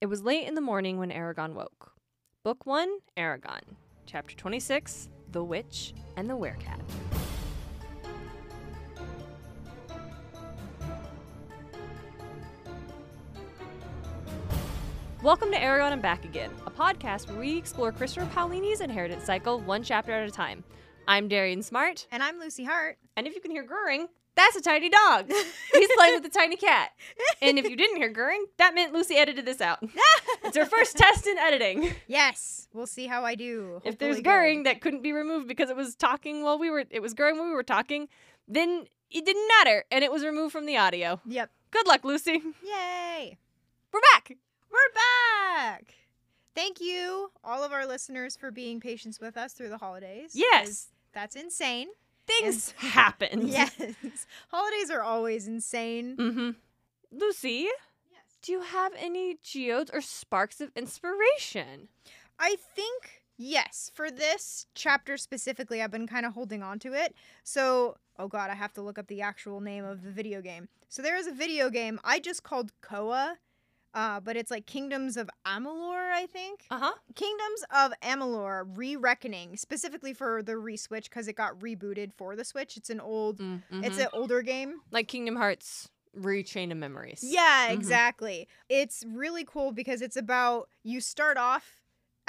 It was late in the morning when Eragon woke. Book 1, Eragon. Chapter 26, The Witch and the Werecat. Welcome to Eragon and Back Again, a podcast where we explore Christopher Paolini's inheritance cycle one chapter at a time. I'm Darien Smartt, And I'm Lucy Hart. and if you can hear Goering, that's a tiny dog. He's playing with a tiny cat. And if you didn't hear Goering, that meant Lucy edited this out. It's her first test in editing. yes, we'll see how I do. If there's Hopefully Goering that couldn't be removed because it was talking while we were, it was Goering when we were talking, then it didn't matter, and it was removed from the audio. Yep. Good luck, Lucy. Yay. We're back. We're back. Thank you, all of our listeners, for being patient with us through the holidays. Yes. That's insane. Things happen. Yes. Holidays are always insane. Mm-hmm. Lucy, Yes. do you have any geodes or sparks of inspiration? I think yes. For this chapter specifically, I've been kind of holding on to it. So, oh god, I have to look up the actual name of the video game. So there is a video game I just called Koa, uh, but it's like Kingdoms of Amalur, I think. Uh huh. Kingdoms of Amalur: Re-Reckoning, specifically for the re-Switch because it got rebooted for the Switch. It's an old, Mm-hmm. it's an older game. like Kingdom Hearts Rechain of Memories. Yeah, Mhm. exactly. It's really cool because it's about you start off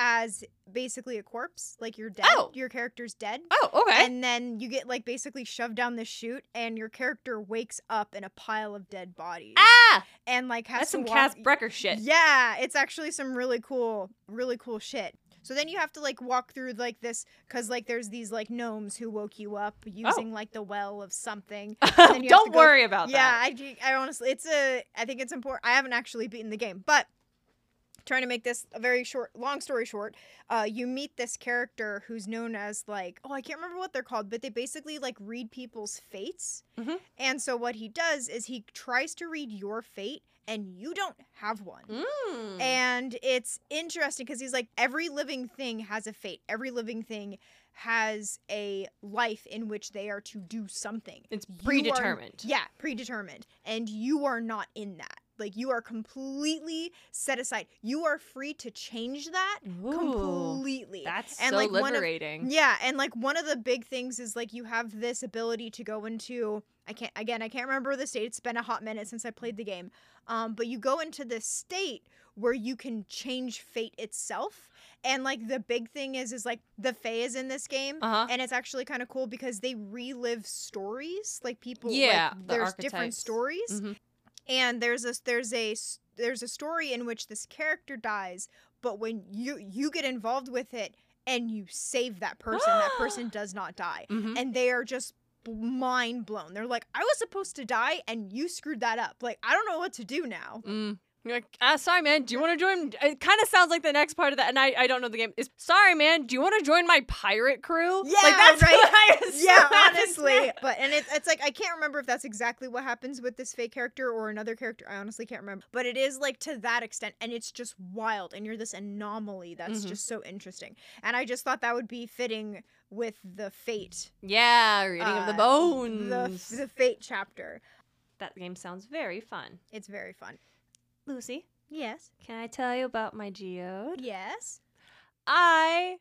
as basically a corpse, like you're dead. Oh. Your character's dead. Oh, okay. And then you get like basically shoved down the chute, and your character wakes up in a pile of dead bodies, ah, and like has that's some walk. Cass Brecker shit. Yeah, it's actually some really cool, really cool shit. So then you have to like walk through like this because like there's these like gnomes who woke you up using like the well of something. then you have to Don't go- worry about yeah, that. I, I honestly, it's a, I think it's important. I haven't actually beaten the game, but trying to make this a very short, long story short, uh, you meet this character who's known as like, oh, I can't remember what they're called, but they basically like read people's fates. Mhm. And so what he does is he tries to read your fate, and you don't have one. Mm. And it's interesting because he's like, every living thing has a fate. Every living thing has a life in which they are to do something. it's You are- predetermined. yeah, predetermined. And you are not in that. Like you are completely set aside. You are free to change that Ooh, completely. That's And, so like, one of- liberating. Yeah, and like one of the big things is like you have this ability to go into I can't again I can't remember the state. It's been a hot minute since I played the game. Um, but you go into this state where you can change fate itself. And like the big thing is is like the Fae is in this game. Uh huh. And it's actually kind of cool because they relive stories. Like people Yeah, like the there's different archetypes. stories Mhm. And there's a there's a there's a story in which this character dies but when you you get involved with it and you save that person that person does not die Mhm. and they are just mind blown they're like i was supposed to die and you screwed that up like i don't know what to do now Mm. You're like, ah, sorry, man. Do you want to join? It kind of sounds like the next part of that, and I, I don't know the game. Is sorry, man. Do you want to join my pirate crew? Yeah, like that's right? What I yeah honestly next. but and it, it's like i can't remember if that's exactly what happens with this fake character or another character i honestly can't remember but it is like to that extent and it's just wild and you're this anomaly that's Mhm. just so interesting and i just thought that would be fitting with the fate Yeah, reading of the uh, bones. the, the fate chapter that game sounds very fun. it's very fun Lucy, yes can I tell you about my geode? yes I,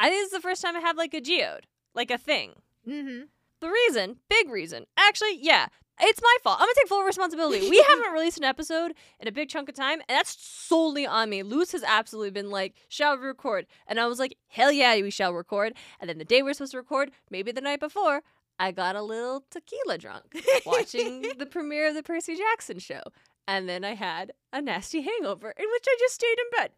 I think it's the first time I have like a geode, like a thing. mm-hmm The reason, big reason, actually, yeah, it's my fault. I'm gonna take full responsibility. We haven't released an episode in a big chunk of time, and that's solely on me. Luce has absolutely been like, "Shall we record?" And I was like, "Hell yeah, we shall record." And then the day we're supposed to record, maybe the night before, I got a little tequila drunk watching the premiere of the Percy Jackson show, and then I had a nasty hangover in which I just stayed in bed.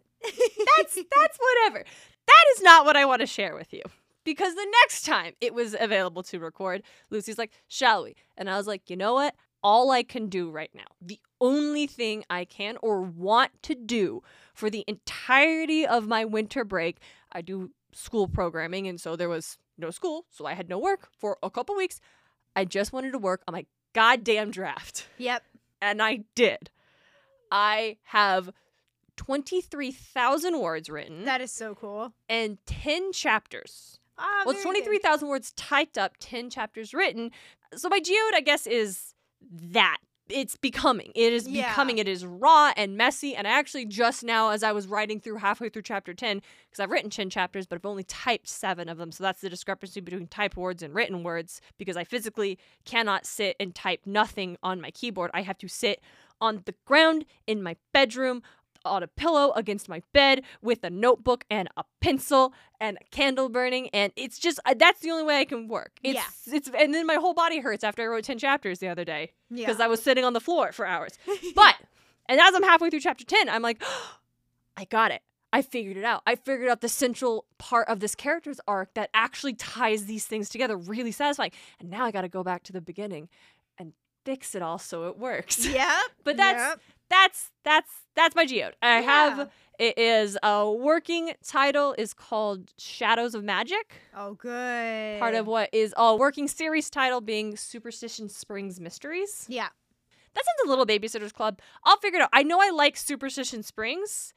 That's that's whatever. That is not what I want to share with you. Because the next time it was available to record, Lucy's like, "Shall we?" And I was like, "You know what? All I can do right now, the only thing I can or want to do for the entirety of my winter break, I do school programming and so there was no school, so I had no work for a couple weeks. I just wanted to work on my goddamn draft." yep and I did. I have 23,000 words written that is so cool and 10 chapters. ah, well, it's 23,000 words typed up, 10 chapters written. So my geode, I guess, is that it's becoming. It is Yeah. becoming. It is raw and messy. And I actually just now, as I was writing through halfway through chapter 10, because I've written 10 chapters, but I've only typed seven of them. So that's the discrepancy between typed words and written words because I physically cannot sit and type nothing on my keyboard. I have to sit on the ground in my bedroom on a pillow against my bed with a notebook and a pencil and a candle burning and it's just uh, that's the only way I can work. It's Yeah. it's and then my whole body hurts after I wrote 10 chapters the other day Yeah. because I was sitting on the floor for hours. But and as I'm halfway through chapter 10, I'm like, I got it. I figured it out. I figured out the central part of this character's arc that actually ties these things together really satisfying. And now I got to go back to the beginning and fix it all so it works. Yeah. But that's yep. That's that's that's my geode. I Yeah. have it is a working title is called Shadows of Magic. Oh, good. Part of what is a working series title being Superstition Springs Mysteries. Yeah. That sounds a little Babysitter's Club. I'll figure it out. I know I like Superstition Springs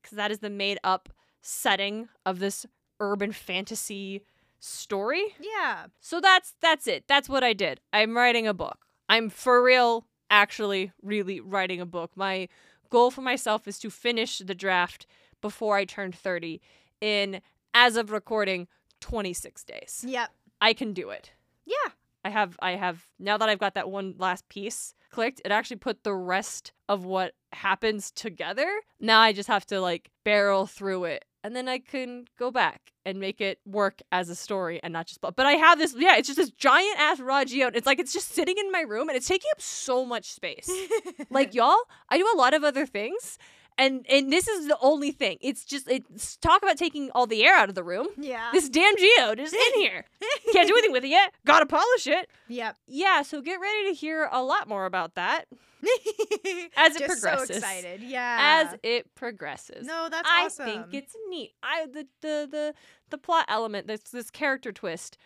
because that is the made up setting of this urban fantasy story. Yeah. So that's that's it. That's what I did. I'm writing a book. I'm for real actually really writing a book. My goal for myself is to finish the draft before I turn 30 in as of recording 26 days. Yep. I can do it. Yeah. I have I have now that I've got that one last piece clicked, it actually put the rest of what happens together. Now I just have to like barrel through it and then I can go back and make it work as a story and not just but but I have this yeah, it's just this giant ass raw geode. It's like it's just sitting in my room and it's taking up so much space. like y'all, I do a lot of other things. And and this is the only thing. It's just it's talk about taking all the air out of the room. yeah. This damn geode is in here. Can't do anything with it yet. Gotta polish it. Yep. Yeah, so get ready to hear a lot more about that As it Just progresses. So excited. Yeah. as it progresses. no, that's awesome. I awesome. think it's neat. I the the the the plot element, this this character twist,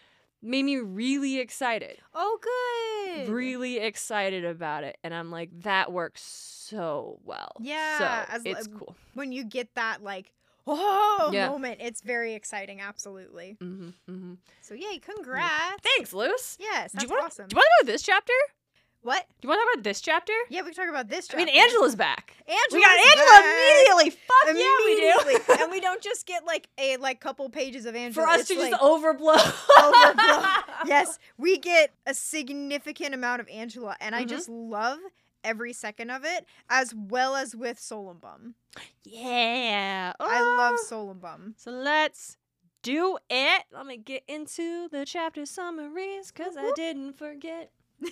made me really excited. Oh, good. Really excited about it, and I'm like, that works so well. Yeah, so as- it's cool. when you get that like oh Yeah. moment, it's very exciting. Absolutely. hmm hmm So yay, congrats. Thanks, Luce. Yes, do that's you want awesome. do you want to go to this chapter? What? Do you want to talk about this chapter? Yeah, we can talk about this. Chapter. I mean. Angela's back. Angela's we got Angela back. immediately. Fuck yeah, we do. And we don't just get like a like couple pages of Angela. For us it's to like, just overblow. overblow. yes, we get a significant amount of Angela, and I Mhm. just love every second of it, as well as with Solembum. Yeah. I love Oh. Solembum. So let's do it. Let me get into the chapter summaries because I didn't forget.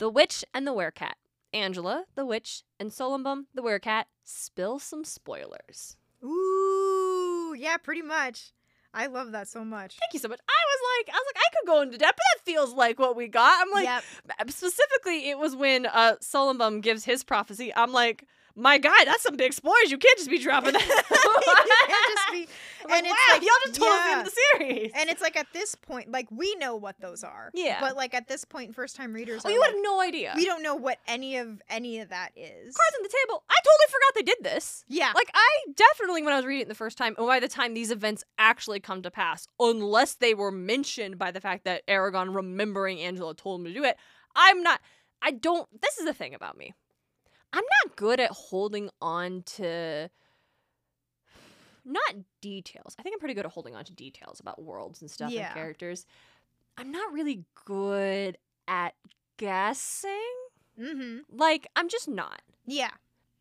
The Witch and the Werecat. Angela, the witch, and Solembum, the werecat, spill some spoilers. Ooh, yeah, pretty much. I love that so much. Thank you so much. I was like, I was like, I could go into depth, but that feels like what we got. I'm like, yep. specifically, it was when uh Solembum gives his prophecy. I'm like, my guy, that's some big spoilers. You can't just be dropping that. You can't just be- like, and it's wow, like- y'all just told us the the series. And it's like at this point, like we know what those are. Yeah. But like at this point, first time readers, oh, are you like, have no idea. we don't know what any of any of that is. Cards on the table. I totally forgot they did this. Yeah. Like I definitely when I was reading it the first time, and by the time these events actually come to pass, unless they were mentioned by the fact that Eragon remembering Angela told him to do it, I'm not I don't this is the thing about me. I'm not good at holding on to not details. I think I'm pretty good at holding on to details about worlds and stuff Yeah. and characters. I'm not really good at guessing. mm-hmm. Like I'm just not Yeah.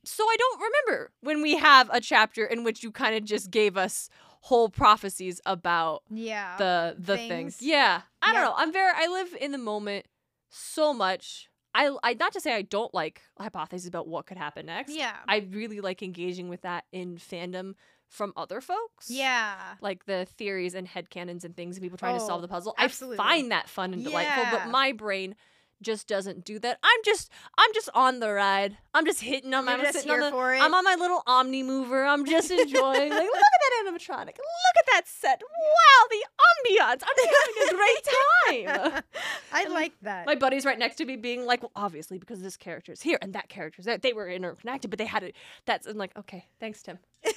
so I don't remember when we have a chapter in which you kind of just gave us whole prophecies about Yeah. the the things. things. Yeah, I don't know. I'm very. I live in the moment so much. I I not to say I don't like hypotheses about what could happen next. yeah. I really like engaging with that in fandom from other folks. yeah. Like the theories and headcanons and things and people trying to solve Oh, the puzzle. absolutely. I find that fun and delightful, Yeah. but my brain just doesn't do that. I'm just I'm just on the ride. I'm just hitting on my You're I'm just sitting here on the for it. I'm on my little Omni mover. I'm just enjoying. like, look at that animatronic. Look at that set. Wow, the ambiance. I'm having a great time. I And like that. My buddy's right next to me, being like, "Well, obviously, because this character is here and that character's there. They were interconnected, but they had it. That's." I'm like, "Okay, thanks, Tim."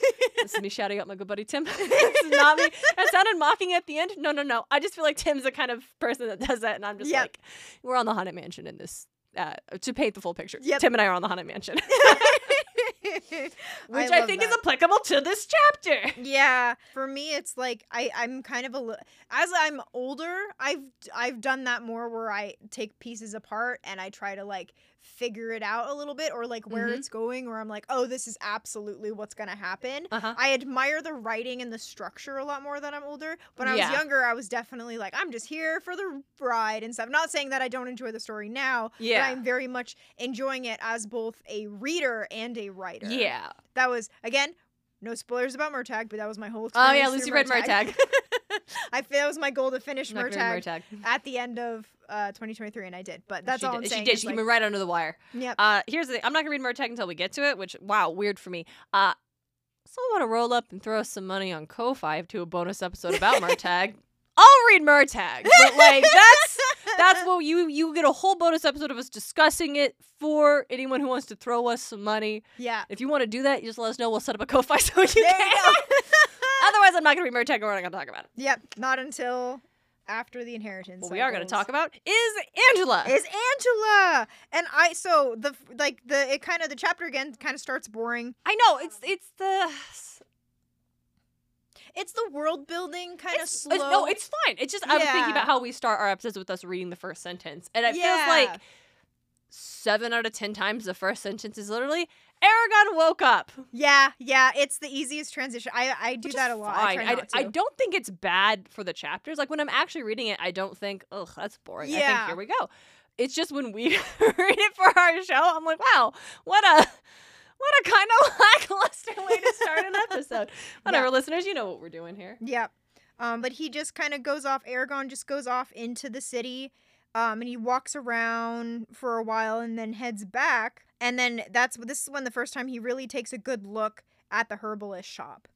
this is me shouting out my good buddy Tim. this is not me. That sounded mocking at the end. No, no, no. I just feel like Tim's the kind of person that does that, and I'm just Yep. like, we're on the haunted mansion in this uh, to paint the full picture. Yep. Tim and I are on the haunted mansion, which I, love think is applicable to this chapter. Yeah, for me it's like I I'm kind of a li- as I'm older, I've I've done that more where I take pieces apart and I try to like figure it out a little bit or like where Mhm. it's going or I'm like, "Oh, this is absolutely what's going to happen." Uh huh. I admire the writing and the structure a lot more than I'm older. When I was Yeah. younger, I was definitely like, I'm just here for the ride and stuff. Not saying that I don't enjoy the story now, Yeah. but I'm very much enjoying it as both a reader and a writer. Yeah. That was again, no spoilers about Murtagh, but that was my whole. Oh yeah, Lucy read Murtagh. I that was my goal to finish I'm not gonna read Murtagh Murtagh. at the end of uh, 2023, and I did. But that's she all did. I'm She saying. did. She like, came right under the wire. Yeah. Uh, here's the thing. I'm not gonna read Murtagh until we get to it, which wow, weird for me. Uh, someone want to roll up and throw some money on Ko-fi to a bonus episode about Murtagh. I'll read Murtagh, but like that's that's what you you get a whole bonus episode of us discussing it for anyone who wants to throw us some money. yeah. If you want to do that, you just let us know. We'll set up a Ko-fi so you There you can. go. Otherwise, I'm not gonna read Murtagh. and We're not gonna talk about it. Yep. Not until after the inheritance. What we are gonna talk about is Angela. is Angela, and I. So the like the it kind of the chapter again kind of starts boring. I know it's it's the It's the world building kind of slow. it's- no, it's fine. It's just I was thinking about how we start our episodes with us reading the first sentence, and it Yeah. feels like seven out of ten times the first sentence is literally Eragon woke up. yeah, yeah. It's the easiest transition. I I do which that a lot. Fine. I, not I don't think it's bad for the chapters. Like when I'm actually reading it, I don't think, oh, that's boring. I think Yeah. here we go. It's just when we read it for our show, I'm like, wow, what a what a kind of lackluster way to start an episode. Whatever, listeners, you know what we're doing here. Yep. Um, but he just kind of goes off. Eragon just goes off into the city, um, and he walks around for a while and then heads back. And then that's this is when the first time he really takes a good look at the herbalist shop.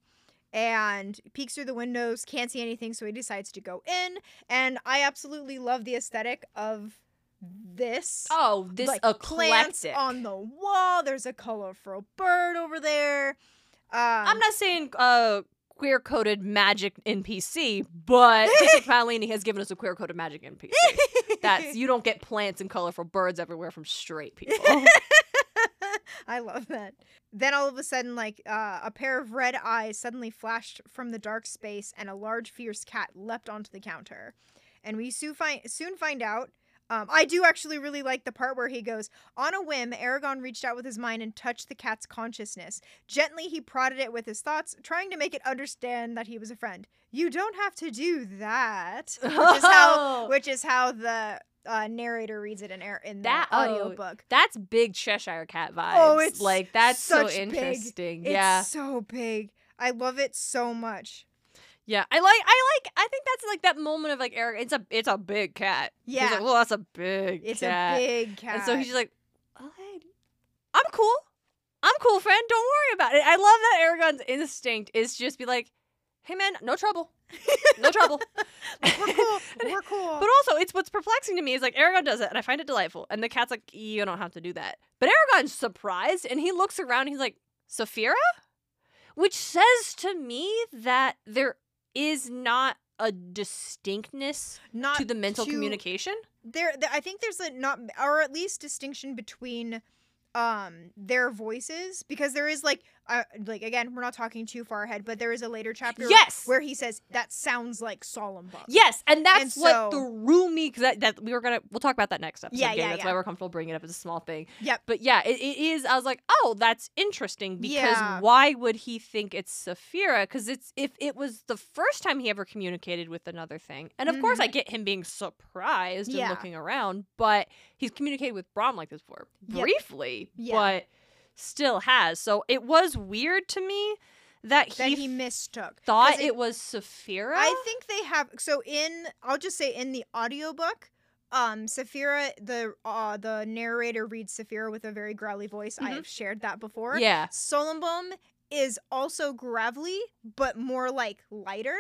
And peeks through the windows, can't see anything, so he decides to go in. And I absolutely love the aesthetic of this. Oh, this like plants eclectic. on the wall. There's a colorful bird over there. Um, I'm not saying uh queer coded magic NPC, but Bishop Paolini has given us a queer coded magic NPC. That's you don't get plants and colorful birds everywhere from straight people. I love that. Then all of a sudden, like uh, a pair of red eyes suddenly flashed from the dark space, and a large, fierce cat leapt onto the counter. And we soon find soon find out. Um, I do actually really like the part where he goes on a whim. Eragon reached out with his mind and touched the cat's consciousness. Gently, he prodded it with his thoughts, trying to make it understand that he was a friend. You don't have to do that, which is how Oh. which is how the uh, narrator reads it in air in the That- oh, audiobook. That's big Cheshire cat vibes. Oh, it's like that's so big- interesting. It's yeah. so big. I love it so much. Yeah. I like I like I think that's like that moment of like Eric it's a it's a big cat. Yeah, He's like, well, that's a big It's cat. a big cat. And so he's just like, okay, I'm cool. I'm cool, friend. Don't worry about it. I love that Eragon's instinct is just be like, hey man, no trouble. No trouble. We're cool. We're cool. But also, it's what's perplexing to me is like Eragon does it, and I find it delightful. And the cat's like, you don't have to do that. But Eragon's surprised, and he looks around. And he's like, Saphira, which says to me that there is not a distinctness not to the mental to- communication. There, there, I think there's a not, or at least distinction between, um, their voices because there is like, uh, like again, we're not talking too far ahead, but there is a later chapter Yes. where he says that sounds like Solembum. Yes, and that's And what so- me because that, that we were gonna we'll talk about that next episode. Yeah, again. yeah, That's yeah. why we're comfortable bringing it up as a small thing. Yep. But yeah, it, it is. I was like, oh, that's interesting because Yeah. why would he think it's Saphira? Because it's if it was the first time he ever communicated with another thing, and of course I get him being surprised Mm-hmm. Yeah. and looking around, but he's communicated with Brom like this before Yep. briefly, Yeah. but still has. So it was weird to me that that he, he mistook. thought it- it was Saphira. I think they have so in I'll just say in the audiobook um Saphira the uh the narrator reads Saphira with a very growly voice. I Mhm. have shared that before. yeah. Solembum is also gravelly but more like lighter,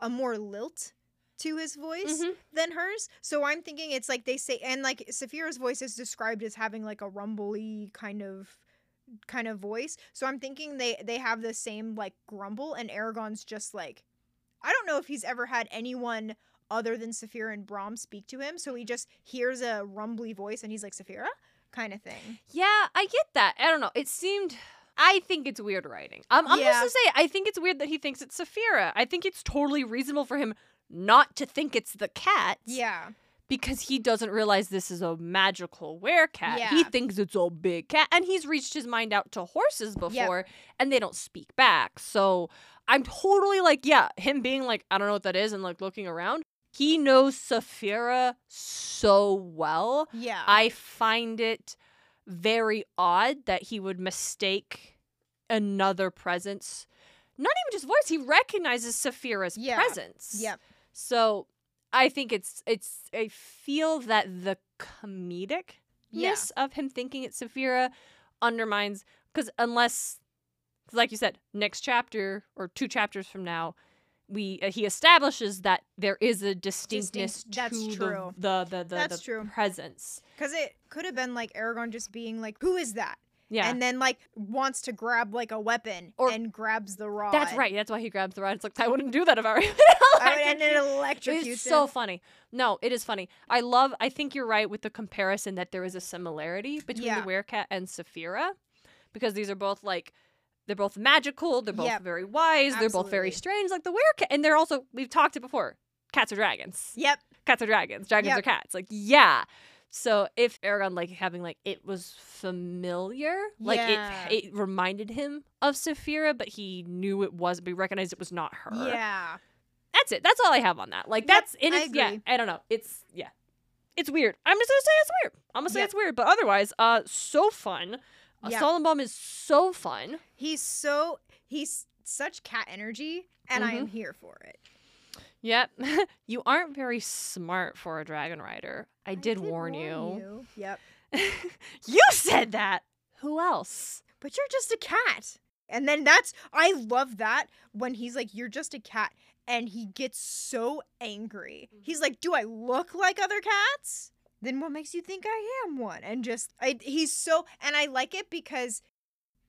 a more lilt to his voice Mhm. than hers. So I'm thinking it's like they say and like Saphira's voice is described as having like a rumbly kind of kind of voice. So I'm thinking they they have the same like grumble and Eragon's just like I don't know if he's ever had anyone other than Saphira and Brom speak to him. So he just hears a rumbly voice and he's like, Saphira? Kind of thing. Yeah, I get that. I don't know. It seemed. I think it's weird writing. Um, I'm Yeah. just to say, I think it's weird that he thinks it's Saphira. I think it's totally reasonable for him not to think it's the cat. Yeah. Because he doesn't realize this is a magical werecat. He thinks it's a big cat. And he's reached his mind out to horses before and they don't speak back. So I'm totally like, yeah, him being like, I don't know what that is and like looking around. He knows Saphira so well. Yeah. I find it very odd that he would mistake another presence. Not even just voice, he recognizes Saphira's Yeah. presence. yep. So I think it's it's I feel that the comedicness Yeah. of him thinking it's Saphira undermines because unless like you said, next chapter or two chapters from now, we uh, he establishes that there is a distinctness Distinct- that's to true. the the the, the, That's the true. presence. Because it could have been like Eragon just being like, who is that? Yeah. And then like wants to grab like a weapon Or- and grabs the rod. That's right. That's why he grabs the rod. It's like I wouldn't do that if I were. I would- and it electrocutes It's so funny. No, it is funny. I love. I think you're right with the comparison that there is a similarity between Yeah. the werecat and Saphira, because these are both like they're both magical. They're both Yep. very wise. They're both very strange. Like the werecat, and they're also we've talked it before. Cats are dragons. Yep. Cats are dragons. Dragons Yep. are cats. Like yeah. So if Eragon like having like it was familiar, like Yeah. it it reminded him of Saphira, but he knew it was, but he recognized it was not her Yeah. that's it. That's all I have on that. Like Yep, that's and I it's yeah. I don't know. It's yeah. It's weird. I'm just gonna say it's weird. I'm gonna say Yep. it's weird. But otherwise, uh, so fun. Uh, Yep. Solembum is so fun. He's so he's such cat energy, and I am Mhm. here for it. Yep. you aren't very smart for a dragon rider. I, did, warn, you. Yep. you said that. Who else? But you're just a cat. And then that's I love that when he's like, You're just a cat. And he gets so angry. Mm-hmm. He's like, Do I look like other cats? Then what makes you think I am one? And just I he's so and I like it because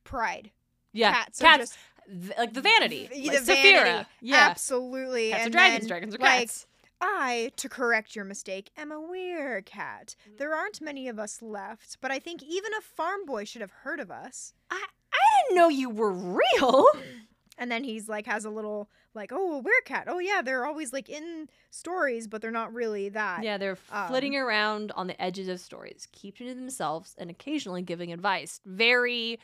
pride. Yeah, Cats, cats. Are like the vanity. like the Saphira. vanity. Yeah. Absolutely. Cats are and dragons. then, dragons are like. I, to correct your mistake, am a werecat. Mhm. There aren't many of us left, but I think even a farm boy should have heard of us. I I didn't know you were real. And then he's like, has a little, like, oh, a werecat. Oh, yeah, they're always like in stories, but they're not really that. Yeah, they're Um, flitting around on the edges of stories, keeping to themselves and occasionally giving advice. Very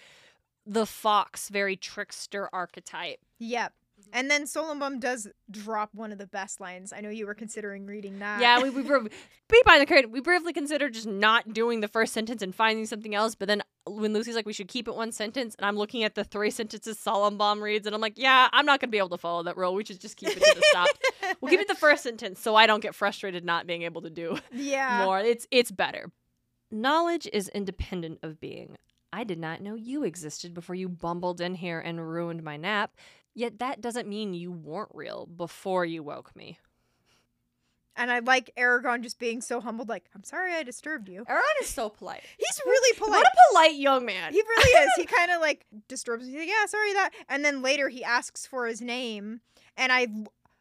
the fox, very trickster archetype. Yep. Mm-hmm. And then Solembum does drop one of the best lines. I know you were considering reading that. yeah, we we bra- be by the curtain. We bravely considered just not doing the first sentence and finding something else. But then when Lucy's like, we should keep it one sentence, and I'm looking at the three sentences Solemn reads, and I'm like, yeah, I'm not gonna be able to follow that rule. We should just keep it to the stop. We'll keep it the first sentence so I don't get frustrated not being able to do yeah. more. It's it's better. Knowledge is independent of being. I did not know you existed before you bumbled in here and ruined my nap. Yet that doesn't mean you weren't real before you woke me. And I like Eragon just being so humbled, like, I'm sorry I disturbed you. Aaron is so polite. He's really polite. What a polite young man. He really is. He kind of like disturbs me. He's like, yeah, sorry that. And then later he asks for his name, and I,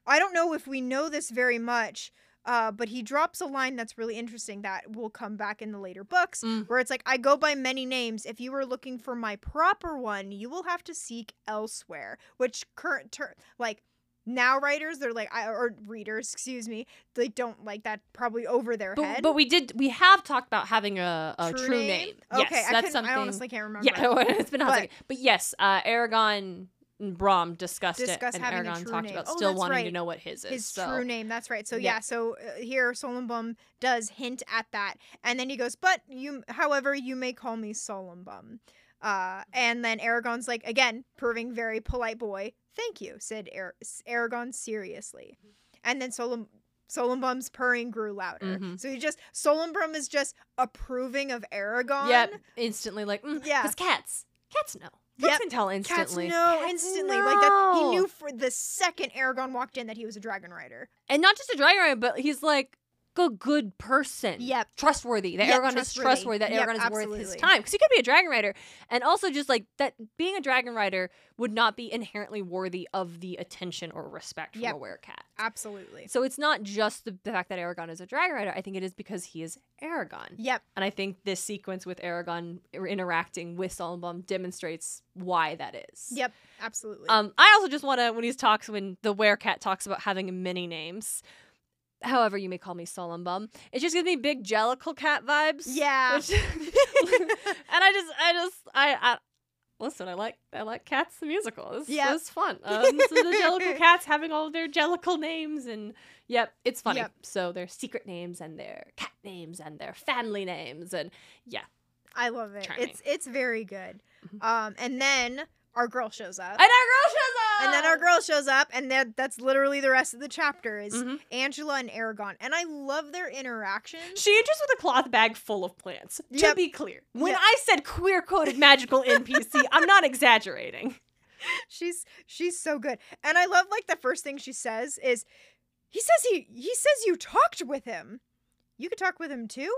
I don't know if we know this very much, uh, but he drops a line that's really interesting that will come back in the later books, Mm. where it's like, I go by many names. If you are looking for my proper one, you will have to seek elsewhere. Which current ter- like. Now writers, they're like, I, or readers, excuse me, they don't like that probably over their but, head. but we did we have talked about having a, a true, name. Okay, yes, I, that's something. I honestly can't remember. yeah, it's been a hot But- second. But yes, uh, Eragon Brom discussed Discuss it, and Eragon talked name. about Oh, still wanting to know what his is. his so. true name. That's right. So Yeah. yeah, so uh, here Solembum does hint at that, and then he goes, "But you, however, you may call me Solembum." Uh, and then Eragon's like, again, proving very polite boy. Thank you, said Ar- Eragon seriously, and then Solum. Solembum's purring grew louder. Mhm. So he just Solembum is just approving of Eragon. Yep, instantly like mm, Yeah. Because cats, cats know. Cats Yep. can tell instantly. Cats know Cats instantly. Like that he knew for the second Eragon walked in that he was a dragon rider. and not just a dragon rider, but he's like, a good person. Yep. Trustworthy. That Yep, Aragorn is trustworthy. That Yep, Aragorn is worth his time. Because he could be a dragon rider. And also just like that being a dragon rider would not be inherently worthy of the attention or respect from a werecat. Absolutely. So it's not just the, the fact that Eragon is a dragon rider. I think it is because he is Eragon. Yep. And I think this sequence with Eragon interacting with Solembum demonstrates why that is. Yep. Absolutely. Um, I also just want to when he talks when the werecat talks about having many names. However, you may call me Solembum. It just gives me big Jellicle cat vibes. yeah. which- and I just, I just, I, I, listen. I like, I like Cats the musical. It's, Yeah. it's fun. Um, so the Jellicle cats having all of their Jellicle names, and yep, it's funny. Yep. So their secret names and their cat names and their family names, and yeah, I love it. Charming. It's it's very good. Mhm. Um, and then our girl shows up. and our girl shows up. and then our girl shows up, and that that's literally the rest of the chapter is Mhm. Angela and Eragon, and I love their interaction. She enters with a cloth bag full of plants. To be clear, when Yep. I said queer coded magical NPC, I'm not exaggerating. she's she's so good, and I love like the first thing she says is, he says he he says you talked with him. You could talk with him too,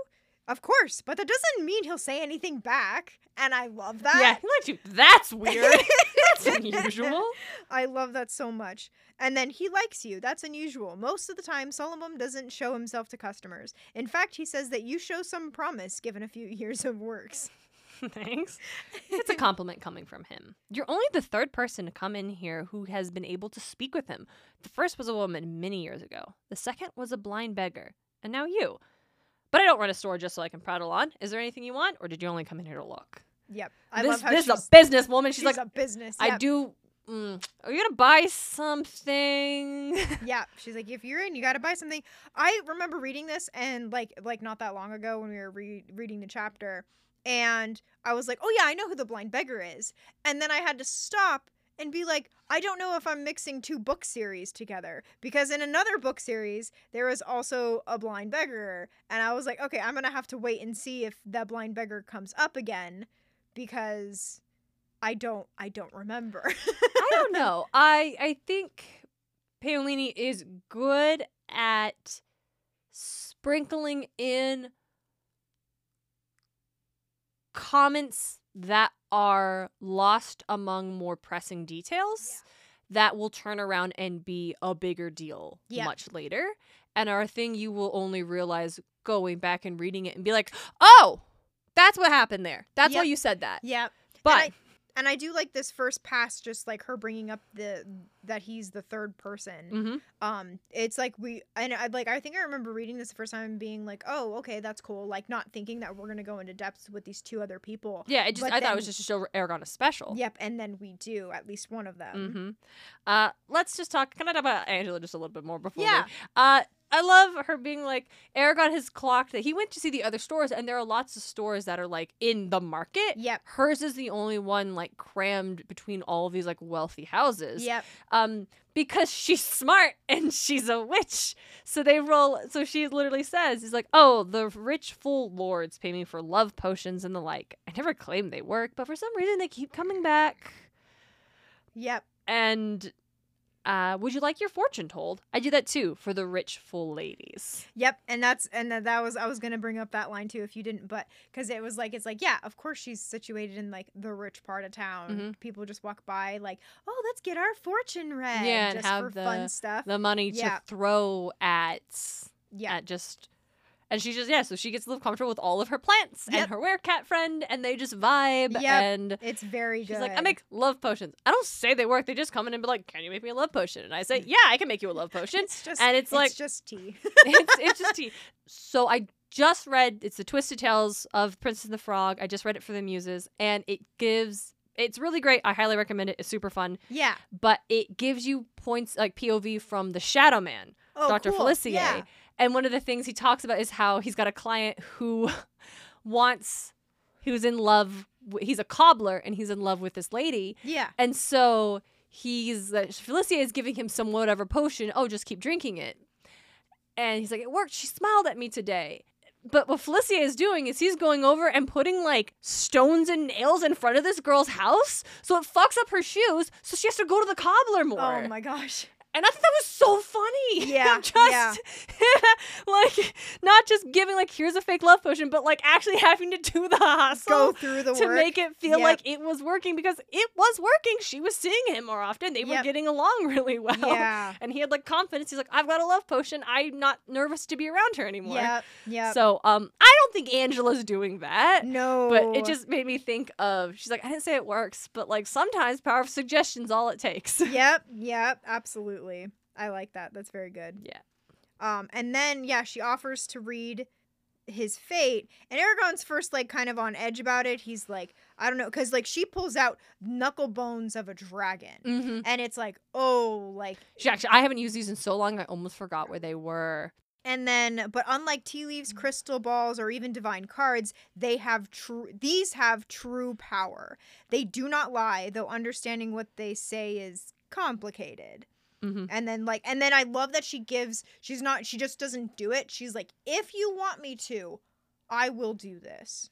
of course, but that doesn't mean he'll say anything back, and I love that. yeah, he likes you. That's weird. That's unusual. I love that so much. And then he likes you. That's unusual. Most of the time, Solembum doesn't show himself to customers. In fact, he says that you show some promise given a few years of works. Thanks. It's a compliment coming from him. You're only the third person to come in here who has been able to speak with him. The first was a woman many years ago. The second was a blind beggar. And now you. But I don't run a store just so I can prattle on. Is there anything you want, or did you only come in here to look? Yep. I this love how this she's, is a businesswoman. She's, she's like, a business. I do. Mm, are you gonna buy something? Yeah, she's like, if you're in, you got to buy something. I remember reading this and like, like not that long ago when we were re- reading the chapter, and I was like, oh yeah, I know who the blind beggar is, and then I had to stop and be like, I don't know if I'm mixing two book series together because in another book series there was also a blind beggar, and I was like, okay, I'm gonna have to wait and see if that blind beggar comes up again because I don't, I don't remember. I don't know. I I think Paolini is good at sprinkling in comments that are lost among more pressing details that will turn around and be a bigger deal Yeah. much later and are a thing you will only realize going back and reading it and be like, "Oh, that's what happened there. That's why you said that." yeah. But and I do like this first pass, just like her bringing up the that he's the third person. Mhm. Um, it's like we and I like I think I remember reading this the first time and being like, oh, okay, that's cool. Like not thinking that we're gonna go into depth with these two other people. Yeah, it just But I thought it was just to show Eragon a special. Yep, and then we do at least one of them. Mm-hmm. Uh, let's just talk. Can I talk about Angela just a little bit more before? Yeah. We, uh, I love her being like Eragon has clocked that he went to see the other stores, and there are lots of stores that are like in the market. Yep. Hers is the only one like crammed between all of these like wealthy houses. Yep. Um, because she's smart and she's a witch. So they roll. So she literally says, "He's like, oh, the rich full lords pay me for love potions and the like. I never claimed they work, but for some reason they keep coming back." Yep. And uh, would you like your fortune told? I do that too for the rich full ladies. Yep, and that's and that, was I was gonna bring up that line too if you didn't, but because it was like it's like yeah, of course she's situated in like the rich part of town. Mhm. People just walk by like, oh, let's get our fortune read, Yeah, and just have for the- fun stuff. The money Yeah. to throw at yeah, at just. And she just yeah, so she gets to live comfortable with all of her plants Yep. and her werecat friend, and they just vibe. Yep. And it's very she's good. like, I make love potions. I don't say they work; they just come in and be like, "Can you make me a love potion?" And I say, mm. "Yeah, I can make you a love potion." It's just and it's like- just tea. it's it's just tea. So I just read it's the Twisted Tales of Princess and the Frog. I just read it for the Muses, and it gives it's really great. I highly recommend it. It's super fun, yeah. but it gives you points like POV from the Shadow Man, Oh, Dr. cool. Facilier. Yeah. And one of the things he talks about is how he's got a client who wants who's in love. He's a cobbler and he's in love with this lady, Yeah. and so he's uh, Facilier is giving him some whatever potion. Oh, just keep drinking it. And he's like, it worked. She smiled at me today. But what Facilier is doing is he's going over and putting like stones and nails in front of this girl's house, so it fucks up her shoes. So she has to go to the cobbler more. Oh my gosh. And I thought that was so funny. Yeah, just yeah. like not just giving like here's a fake love potion, but like actually having to do the hustle Go through the to work. make it feel Yep. like it was working because it was working. She was seeing him more often. They were getting along really well. Yeah. And he had like confidence. He's like, I've got a love potion. I'm not nervous to be around her anymore. Yeah. Yep. So um I don't think Angela's doing that. no. But it just made me think of she's like, I didn't say it works, but like sometimes power of suggestion's all it takes. yep. Yep. Absolutely. I like that. That's very good. Yeah. Um, and then yeah, she offers to read his fate, and Eragon's first like kind of on edge about it. He's like, I don't know, because like she pulls out knuckle bones of a dragon, mm-hmm. and it's like, oh, like, She actually I haven't used these in so long I almost forgot where they were. and then, but unlike tea leaves, crystal balls, or even divine cards, they have true. These have true power. They do not lie, though. Understanding what they say is complicated. Mm-hmm. And then like and then I love that she gives she's not she just doesn't do it. She's like if you want me to, I will do this.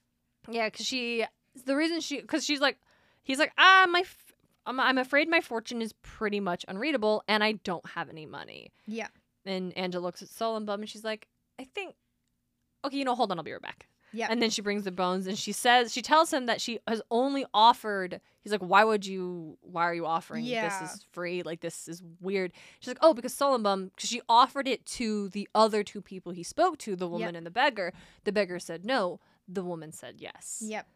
Yeah, because she the reason she because she's like he's like ah my f- I'm, I'm afraid my fortune is pretty much unreadable and I don't have any money. Yeah. And Angela looks at Solembum and she's like I think okay you know hold on I'll be right back. Yeah. And then she brings the bones and she says she tells him that she has only offered he's like why would you why are you offering Yeah. this is free like this is weird. She's like oh because Solembum because she offered it to the other two people he spoke to the woman and the beggar. The beggar said no. The woman said yes. Yep.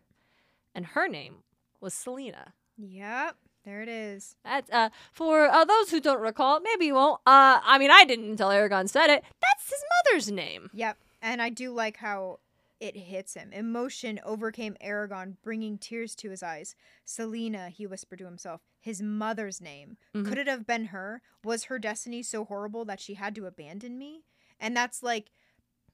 And her name was Selena. Yep. There it is. That's uh for uh, those who don't recall, maybe you won't. Uh I mean I didn't until Eragon said it. That's his mother's name. Yep. And I do like how it hits him. Emotion overcame Eragon, bringing tears to his eyes. Selena, he whispered to himself, his mother's name. Mhm. Could it have been her? Was her destiny so horrible that she had to abandon me? And that's like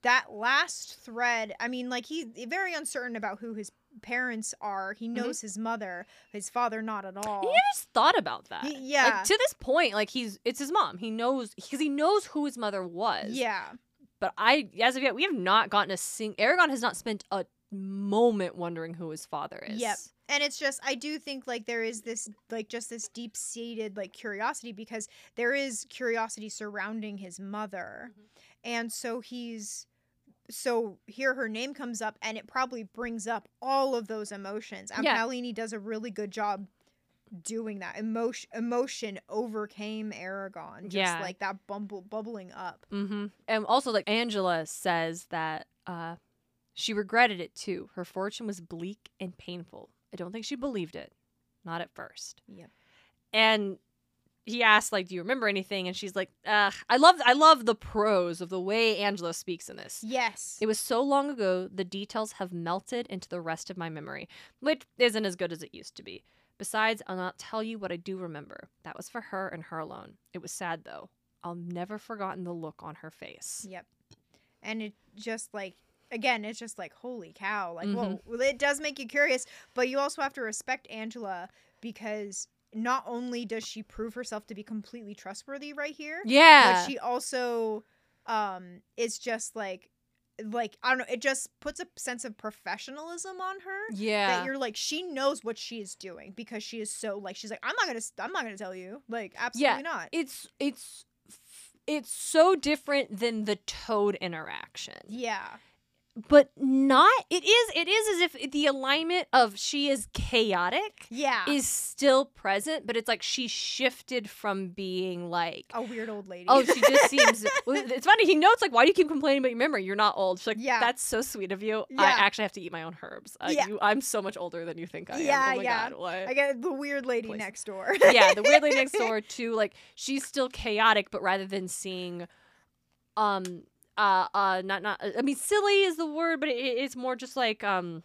that last thread. I mean, like he's very uncertain about who his parents are. He knows his mother, his father not at all. He just thought about that. He- yeah. Like to this point, like he's it's his mom. He knows because he knows who his mother was. yeah. But I as of yet we have not gotten a sing Eragon has not spent a moment wondering who his father is. Yep. and it's just i do think like there is this like just this deep seated like curiosity because there is curiosity surrounding his mother Mhm. and so he's so here her name comes up and it probably brings up all of those emotions and Yeah. Paolini does a really good job doing that emotion emotion overcame eragon just Yeah. like that bumble bubbling up Mm-hmm. And also, like Angela says that uh, she regretted it too. Her fortune was bleak and painful. I don't think she believed it, not at first. Yep. And he asks like, "Do you remember anything?" And she's like, Ugh. "I love, I love the prose of the way Angela speaks in this. yes It was so long ago, the details have melted into the rest of my memory, which isn't as good as it used to be. Besides, I'll not tell you what I do remember. That was for her and her alone. It was sad though. I'll never forgotten the look on her face. Yep. And it just like again, it's just like holy cow. Like Mhm. whoa, well, it does make you curious, but you also have to respect Angela because not only does she prove herself to be completely trustworthy right here, Yeah. but she also um is just like like I don't know, it just puts a sense of professionalism on her. yeah. That you're like she knows what she is doing because she is so like she's like I'm not gonna I'm not gonna tell you like absolutely not it's it's it's so different than the toad interaction. yeah But not it is it is as if the alignment of she is chaotic yeah is still present, but it's like she shifted from being like a weird old lady Oh, she just seems. It's funny. He notes like, "Why do you keep complaining about your memory? You're not old." She's like, Yeah. "That's so sweet of you. I actually have to eat my own herbs. Uh, Yeah. you, I'm so much older than you think I am. Yeah, oh my yeah. god, what?" I get the weird lady Please. next door. yeah, the weird lady next door too. Like she's still chaotic, but rather than seeing, um, uh, uh, not not. I mean, silly is the word, but it, it's more just like um,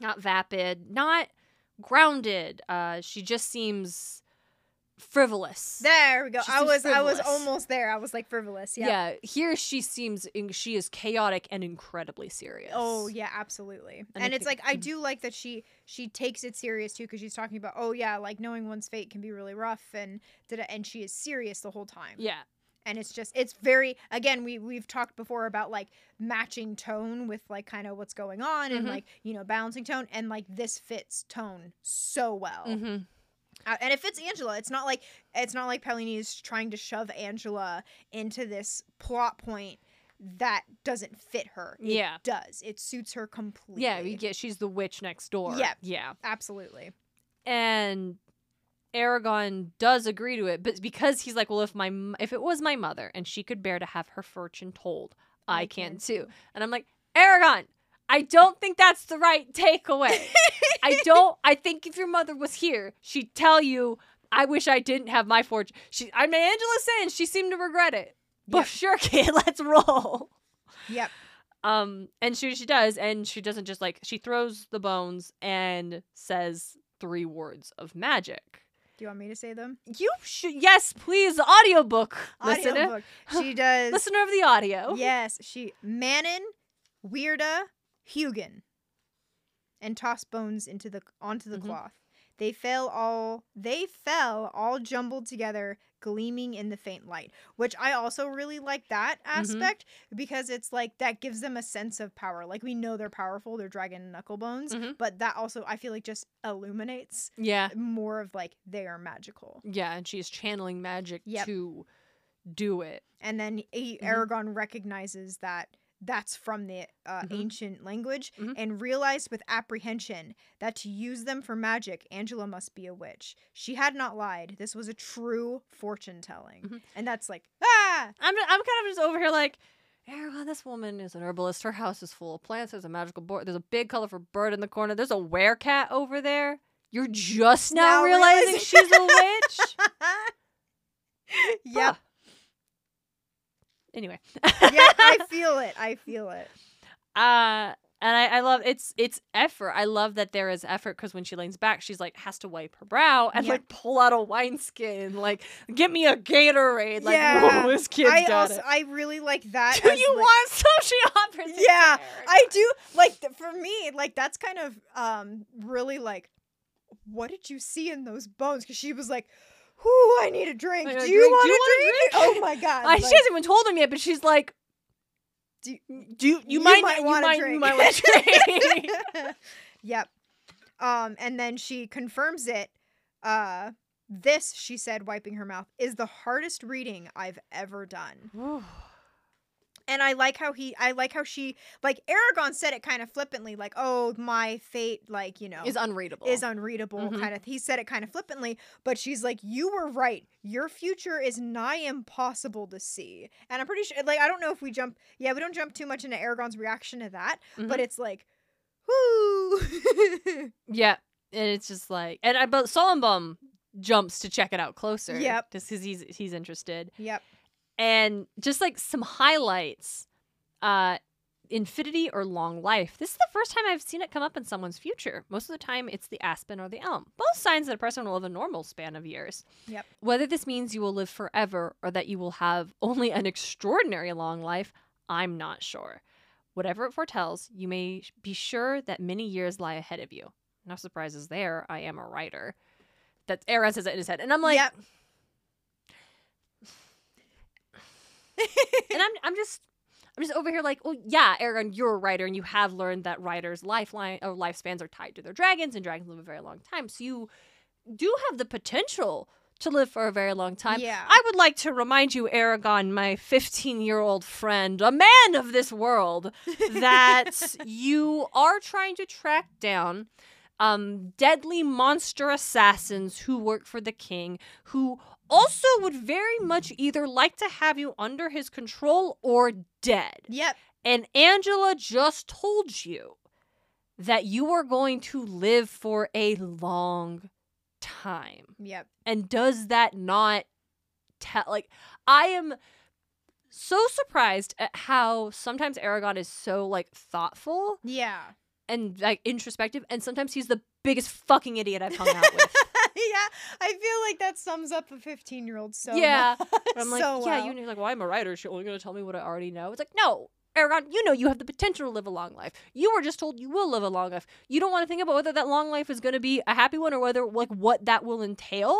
not vapid, not grounded. Uh, she just seems frivolous. There we go. She I was I was almost there. I was like frivolous. Yeah. Yeah, here she seems in, she is chaotic and incredibly serious. Oh yeah, absolutely. And And, it's think- like I do like that she she takes it serious too because she's talking about oh yeah like knowing one's fate can be really rough and and she is serious the whole time. yeah, And it's just it's very again we we've talked before about like matching tone with like kind of what's going on and Mhm. like you know balancing tone and like this fits tone so well. hmm Uh, and it fits Angela. It's not like it's not like Paolini is trying to shove Angela into this plot point that doesn't fit her. It Yeah. does. It suits her completely. Yeah, we get she's the witch next door. Yeah. Yeah. absolutely. and Eragon does agree to it, but because he's like, well, if my if it was my mother and she could bear to have her fortune told, I, I can can too. And I'm like, Eragon, I don't think that's the right takeaway. I don't. I think if your mother was here, she'd tell you, I wish I didn't have my fortune. She, I mean, Angela's saying she seemed to regret it. But Yep. sure, kid, let's roll. Yep. Um, and she she does, and she doesn't just like she throws the bones and says three words of magic. Do you want me to say them? You should yes, please, audiobook listener, Audiobook. She does. listener of the audio. Yes, she Manin, Wyrda, Hugin, and toss bones into the onto the Mhm. cloth. They fell all they fell all jumbled together, gleaming in the faint light. Which I also really like that Mm-hmm. aspect because it's like that gives them a sense of power. Like we know they're powerful, they're dragon knuckle bones, Mhm. but that also I feel like just illuminates Yeah, more of like they are magical. yeah, and she's channeling magic Yep. to do it. and then he. Eragon recognizes that that's from the uh, Mhm. ancient language Mhm. and realized with apprehension that to use them for magic, Angela must be a witch. She had not lied. This was a true fortune telling. Mhm. And that's like, ah! I'm I'm kind of just over here like. Eragon, this woman is an herbalist. Her house is full of plants. There's a magical board. There's a big colorful bird in the corner. There's a werecat over there. You're just now, Now realizing realizing- she's a witch. yep. Huh. Anyway. yeah, I feel it. I feel it. Uh and I, I love it's it's effort. I love that there is effort because when she leans back, she's like has to wipe her brow and Yeah. like pull out a wineskin, like get me a Gatorade. Like, Yeah. whoa, this kid's I got also it. I really like that. Do you like- want some? She offers Yeah, I do like for me like that's kind of um really like what did you see in those bones because she was like whoo I need a drink do a you drink. want Do you a want a drink? drink? oh my god I, like, she hasn't even told him yet, but she's like, do, do you, you, might, might you want a might, drink you might want a drink. yep um and then she confirms it uh this she said wiping her mouth is the hardest reading I've ever done and I like how he I like how she like Eragon said it kind of flippantly like oh my fate like you know is unreadable. is unreadable Mhm. kind of he said it kind of flippantly but she's like you were right your future is nigh impossible to see and i'm pretty sure like i don't know if we jump yeah we don't jump too much into eragon's reaction to that Mm-hmm. but it's like whoo Yeah, and it's just like, and I but Solembum jumps to check it out closer. Yep. just because he's he's interested, yep and just like some highlights, uh, infinity or long life. This is the first time I've seen it come up in someone's future. Most of the time, it's the aspen or the elm. Both signs that a person will live a normal span of years. Yep. Whether this means you will live forever or that you will have only an extraordinary long life, I'm not sure. Whatever it foretells, you may be sure that many years lie ahead of you. No surprises there. I am a Rider. That Aaron says it in his head, and I'm like, yep and I'm I'm just I'm just over here like, well, yeah, Aaron, you're a rider, and you have learned that riders' lifeline or lifespans are tied to their dragons, and dragons live a very long time. So you do have the potential to live for a very long time. Yeah. I would like to remind you, Eragon, my 15 year old friend, a man of this world, that you are trying to track down um, deadly monster assassins who work for the king, who also would very much either like to have you under his control or dead. yep And Angela just told you that you are going to live for a long time. yep And does that not tell like I am so surprised at how sometimes Eragon is so like thoughtful yeah and like introspective and sometimes he's the biggest fucking idiot I've hung out with. yeah i feel like that sums up a 15 year old so yeah. much, I'm like, so yeah, well. you know, like, well, I'm a rider. She's only going to tell me what I already know. It's like, no, Eragon, you know you have the potential to live a long life. You were just told you will live a long life. You don't want to think about whether that long life is going to be a happy one or whether, like, what that will entail.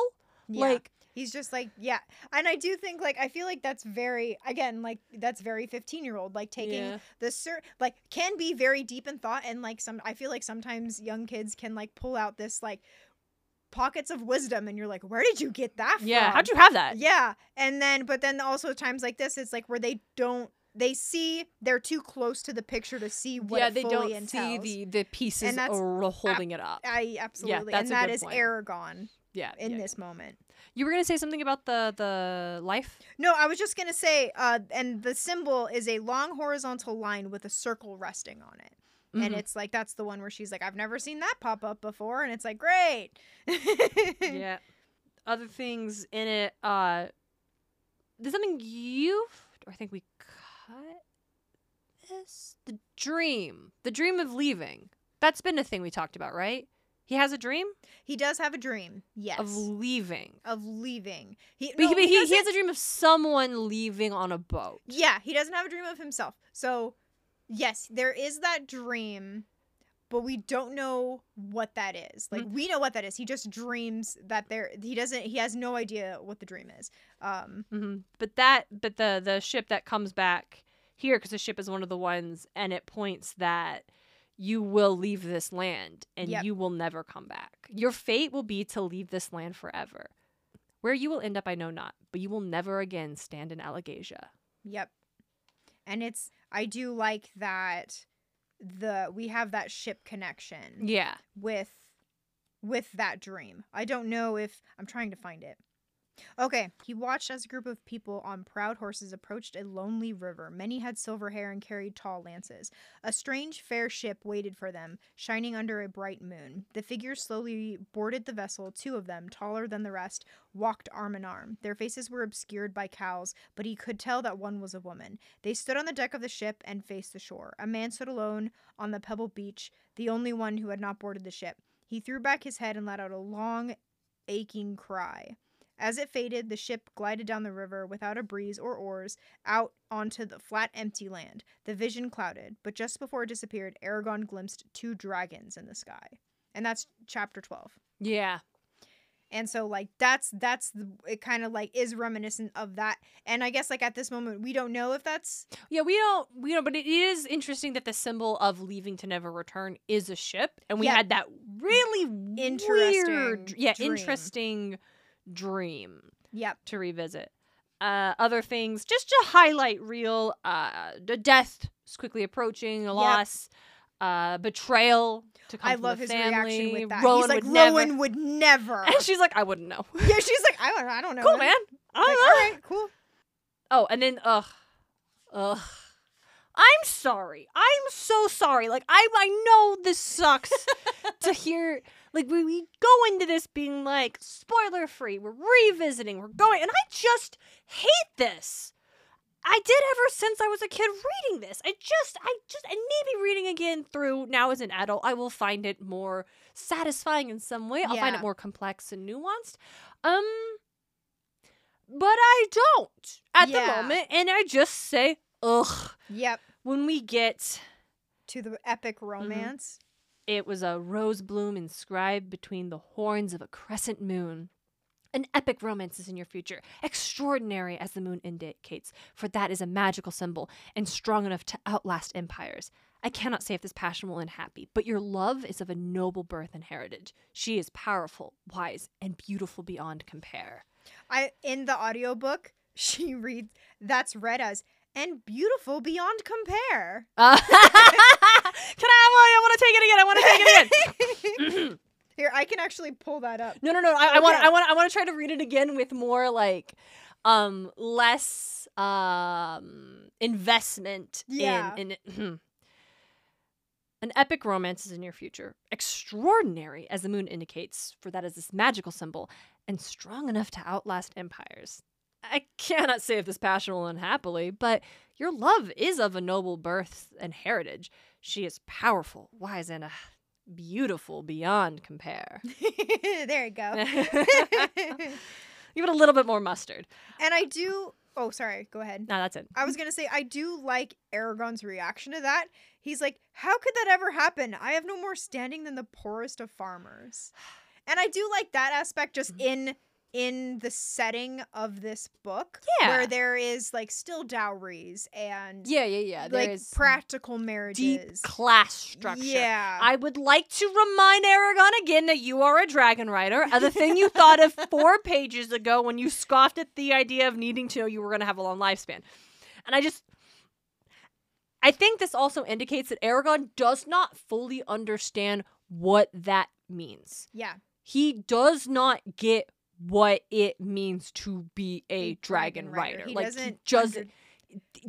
Yeah. Like, He's just like, yeah. And I do think like I feel like that's very again, like that's very 15 year old. Like taking Yeah. the cer like can be very deep in thought and like some I feel like sometimes young kids can like pull out this like pockets of wisdom and you're like where did you get that from Yeah. How'd you have that? yeah and then but then also times like this it's like where they don't they see they're too close to the picture to see what yeah, they don't see the the pieces And that's holding it up. I absolutely, that's and that is point. Eragon Yeah. in yeah. this moment. You were gonna say something about the the life. No, I was just gonna say, uh, and the symbol is a long horizontal line with a circle resting on it, and Mhm. it's like that's the one where she's like, I've never seen that pop up before, and it's like great. yeah. Other things in it. Uh, there's something you, or I think we cut this. The dream, the dream of leaving. That's been a thing we talked about, right? He has a dream He does have a dream, yes, of leaving. of leaving. He, But he, no, he he, he has a dream of someone leaving on a boat. Yeah, he doesn't have a dream of himself. So, yes, there is that dream, but we don't know what that is. Like we know what that is. He just dreams that there he doesn't he has no idea what the dream is. Um hmm But that, but the the ship that comes back here, because the ship is one of the ones, and it points that you will leave this land and Yep. you will never come back. Your fate will be to leave this land forever. Where you will end up, I know not, but you will never again stand in Alagaësia. Yep. And it's I do like that the we have that ship connection Yeah. with with that dream. I don't know if I'm trying to find it. Okay, he watched as a group of people on proud horses approached a lonely river. Many had silver hair and carried tall lances. A strange, fair ship waited for them, shining under a bright moon. The figures slowly boarded the vessel. Two of them, taller than the rest, walked arm in arm. Their faces were obscured by cowls, but he could tell that one was a woman. They stood on the deck of the ship and faced the shore. A man stood alone on the pebble beach, the only one who had not boarded the ship. He threw back his head and let out a long, aching cry. As it faded, the ship glided down the river without a breeze or oars out onto the flat, empty land. The vision clouded, but just before it disappeared, Eragon glimpsed two dragons in the sky. And that's chapter 12. Yeah. And so like that's that's the, it kind of like is reminiscent of that. And I guess like at this moment we don't know if that's Yeah, we don't, we don't, but it is interesting that the symbol of leaving to never return is a ship, and we Yeah. had that really Interesting weird, yeah, dream. interesting dream. yep. to revisit. Uh, other things, just to highlight real uh, the death is quickly approaching, a loss, uh, betrayal to come I from love the his family. reaction with that. Roran He's like would never- Roran would never. and she's like, I wouldn't know. yeah, she's like I don't I don't know. cool, man. I Like, all right, cool. Oh, and then ugh, ugh. I'm sorry. I'm so sorry. Like I I know this sucks to hear. Like we, we go into this being like spoiler free. We're revisiting. We're going, and I just hate this. I did ever since I was a kid reading this. I just, I just, and maybe reading again through now as an adult, I will find it more satisfying in some way. I'll find it more complex and nuanced. Um, but I don't at Yeah. the moment, and I just say, ugh. Yep. When we get, To the epic Mm-hmm. romance. It was a rose bloom inscribed between the horns of a crescent moon. An epic romance is in your future, extraordinary as the moon indicates, for that is a magical symbol and strong enough to outlast empires. I cannot say if this passion will end happy, but your love is of a noble birth and heritage. She is powerful, wise, and beautiful beyond compare. I in the audiobook, she reads that's read as and beautiful beyond compare. Uh, can I have one? I want to take it again. I want to take it again. Here, I can actually pull that up. No, no, no. I, want. I want, I want to try to read it again with more like, um, less um investment Yeah. in in. An epic romance is in your future, extraordinary as the moon indicates, for that is this magical symbol, and strong enough to outlast empires. I cannot say if this passion will end happily, but your love is of a noble birth and heritage. She is powerful, wise, and uh, beautiful beyond compare. there you go. Give it a little bit more mustard. and I do Oh, sorry. Go ahead. No, that's it. I was going to say I do like Eragon's reaction to that. He's like, "How could that ever happen? I have no more standing than the poorest of farmers." And I do like that aspect just Mm-hmm. in in the setting of this book Yeah. where there is like still dowries and Yeah, yeah, yeah. like There's practical deep marriages. class structure. Yeah. I would like to remind Eragon again that you are a dragon rider. Uh, the thing you thought of four pages ago when you scoffed at the idea of needing to know you were going to have a long lifespan. And I just. I think this also indicates that Eragon does not fully understand what that means. yeah. He does not get what it means to be a, A dragon, dragon rider. rider. He like doesn't he just under-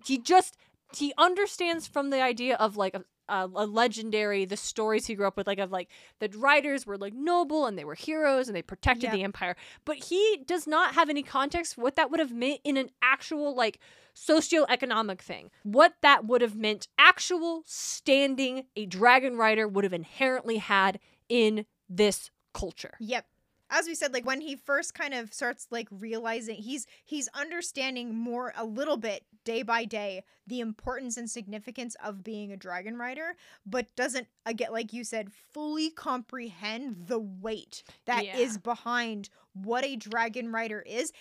he just he understands from the idea of like a, a, a legendary the stories he grew up with like of like the riders were like noble and they were heroes and they protected the empire but he does not have any context for what that would have meant in an actual like socioeconomic thing what that would have meant actual standing a dragon rider would have inherently had in this culture Yep. As we said, like when he first kind of starts like realizing he's he's understanding more a little bit day by day the importance and significance of being a dragon rider, but doesn't again like you said fully comprehend the weight that is Yeah. behind what a dragon rider is,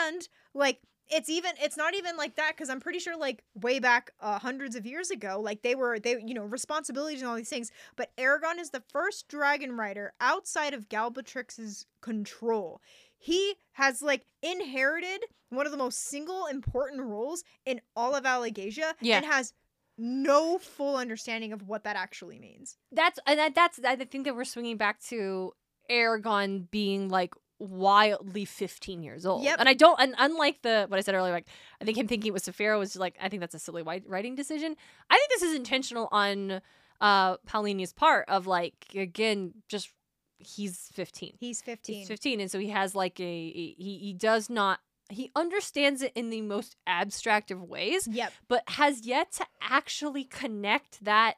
and like it's even it's not even like that because i'm pretty sure like way back uh, hundreds of years ago like they were they you know responsibilities and all these things but eragon is the first dragon rider outside of galbatorix's control he has like inherited one of the most single important roles in all of alagaësia Yeah. and has no full understanding of what that actually means that's and that, that's I think that we're swinging back to Eragon being like wildly 15 years old. Yep. And I don't and unlike the what I said earlier like I think him thinking it was Saphira was like I think that's a silly writing decision. I think this is intentional on uh Paolini's part of like again just he's 15. he's 15 He's 15 and so he has like a, a he he does not he understands it in the most abstract of ways yep but has yet to actually connect that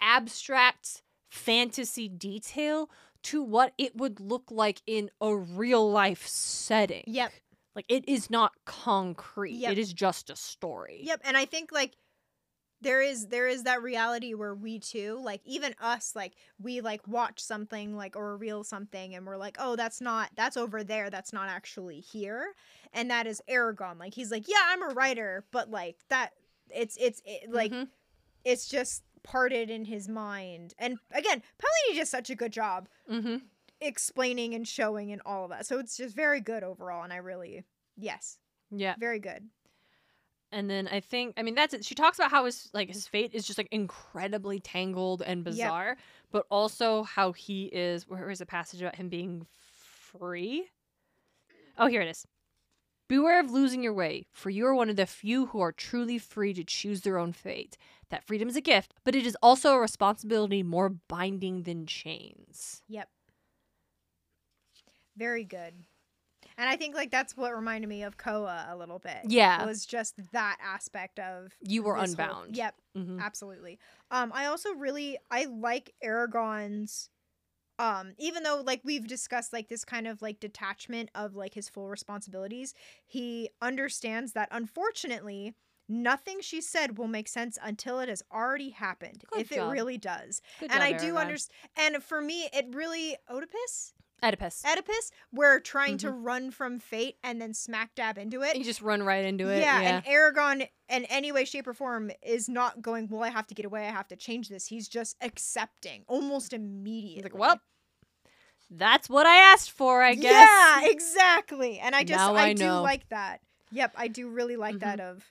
abstract fantasy detail to what it would look like in a real life setting. Yep. Like it is not concrete. Yep. It is just a story. Yep, and I think like there is there is that reality where we too, like even us, like we like watch something like or reveal something and we're like, oh, that's not that's over there, that's not actually here. And that is Eragon. Like he's like, yeah, I'm a rider, but like that it's it's it, like Mhm. it's just parted in his mind. And again, Paolini does such a good job Mhm. explaining and showing and all of that. So it's just very good overall and I really yes, Yeah. very good. And then I think I mean that's it. She talks about how his like his fate is just like incredibly tangled and bizarre, but also how he is where is a passage about him being free? Oh, here it is. Beware of losing your way, for you are one of the few who are truly free to choose their own fate. That freedom is a gift, but it is also a responsibility more binding than chains. Yep. Very good. And I think like that's what reminded me of Koa a little bit. Yeah. Was just that aspect of You were this whole- unbound. yep, Mhm. absolutely. Um I also really I like Eragon's um even though like we've discussed like this kind of like detachment of like his full responsibilities, he understands that unfortunately nothing she said will make sense until it has already happened Good if job. it really does. Good and job, I do understand and for me it really Oedipus Oedipus. Oedipus, we're trying to run from fate and then smack dab into it. you just run right into it. yeah, Yeah. and Eragon, in any way, shape, or form, is not going. Well, I have to get away. I have to change this. He's just accepting almost immediately. Like, Well, That's what I asked for, I guess. Yeah, exactly. And I just, Now I, I do like that. Yep, I do really like Mhm. that. Of,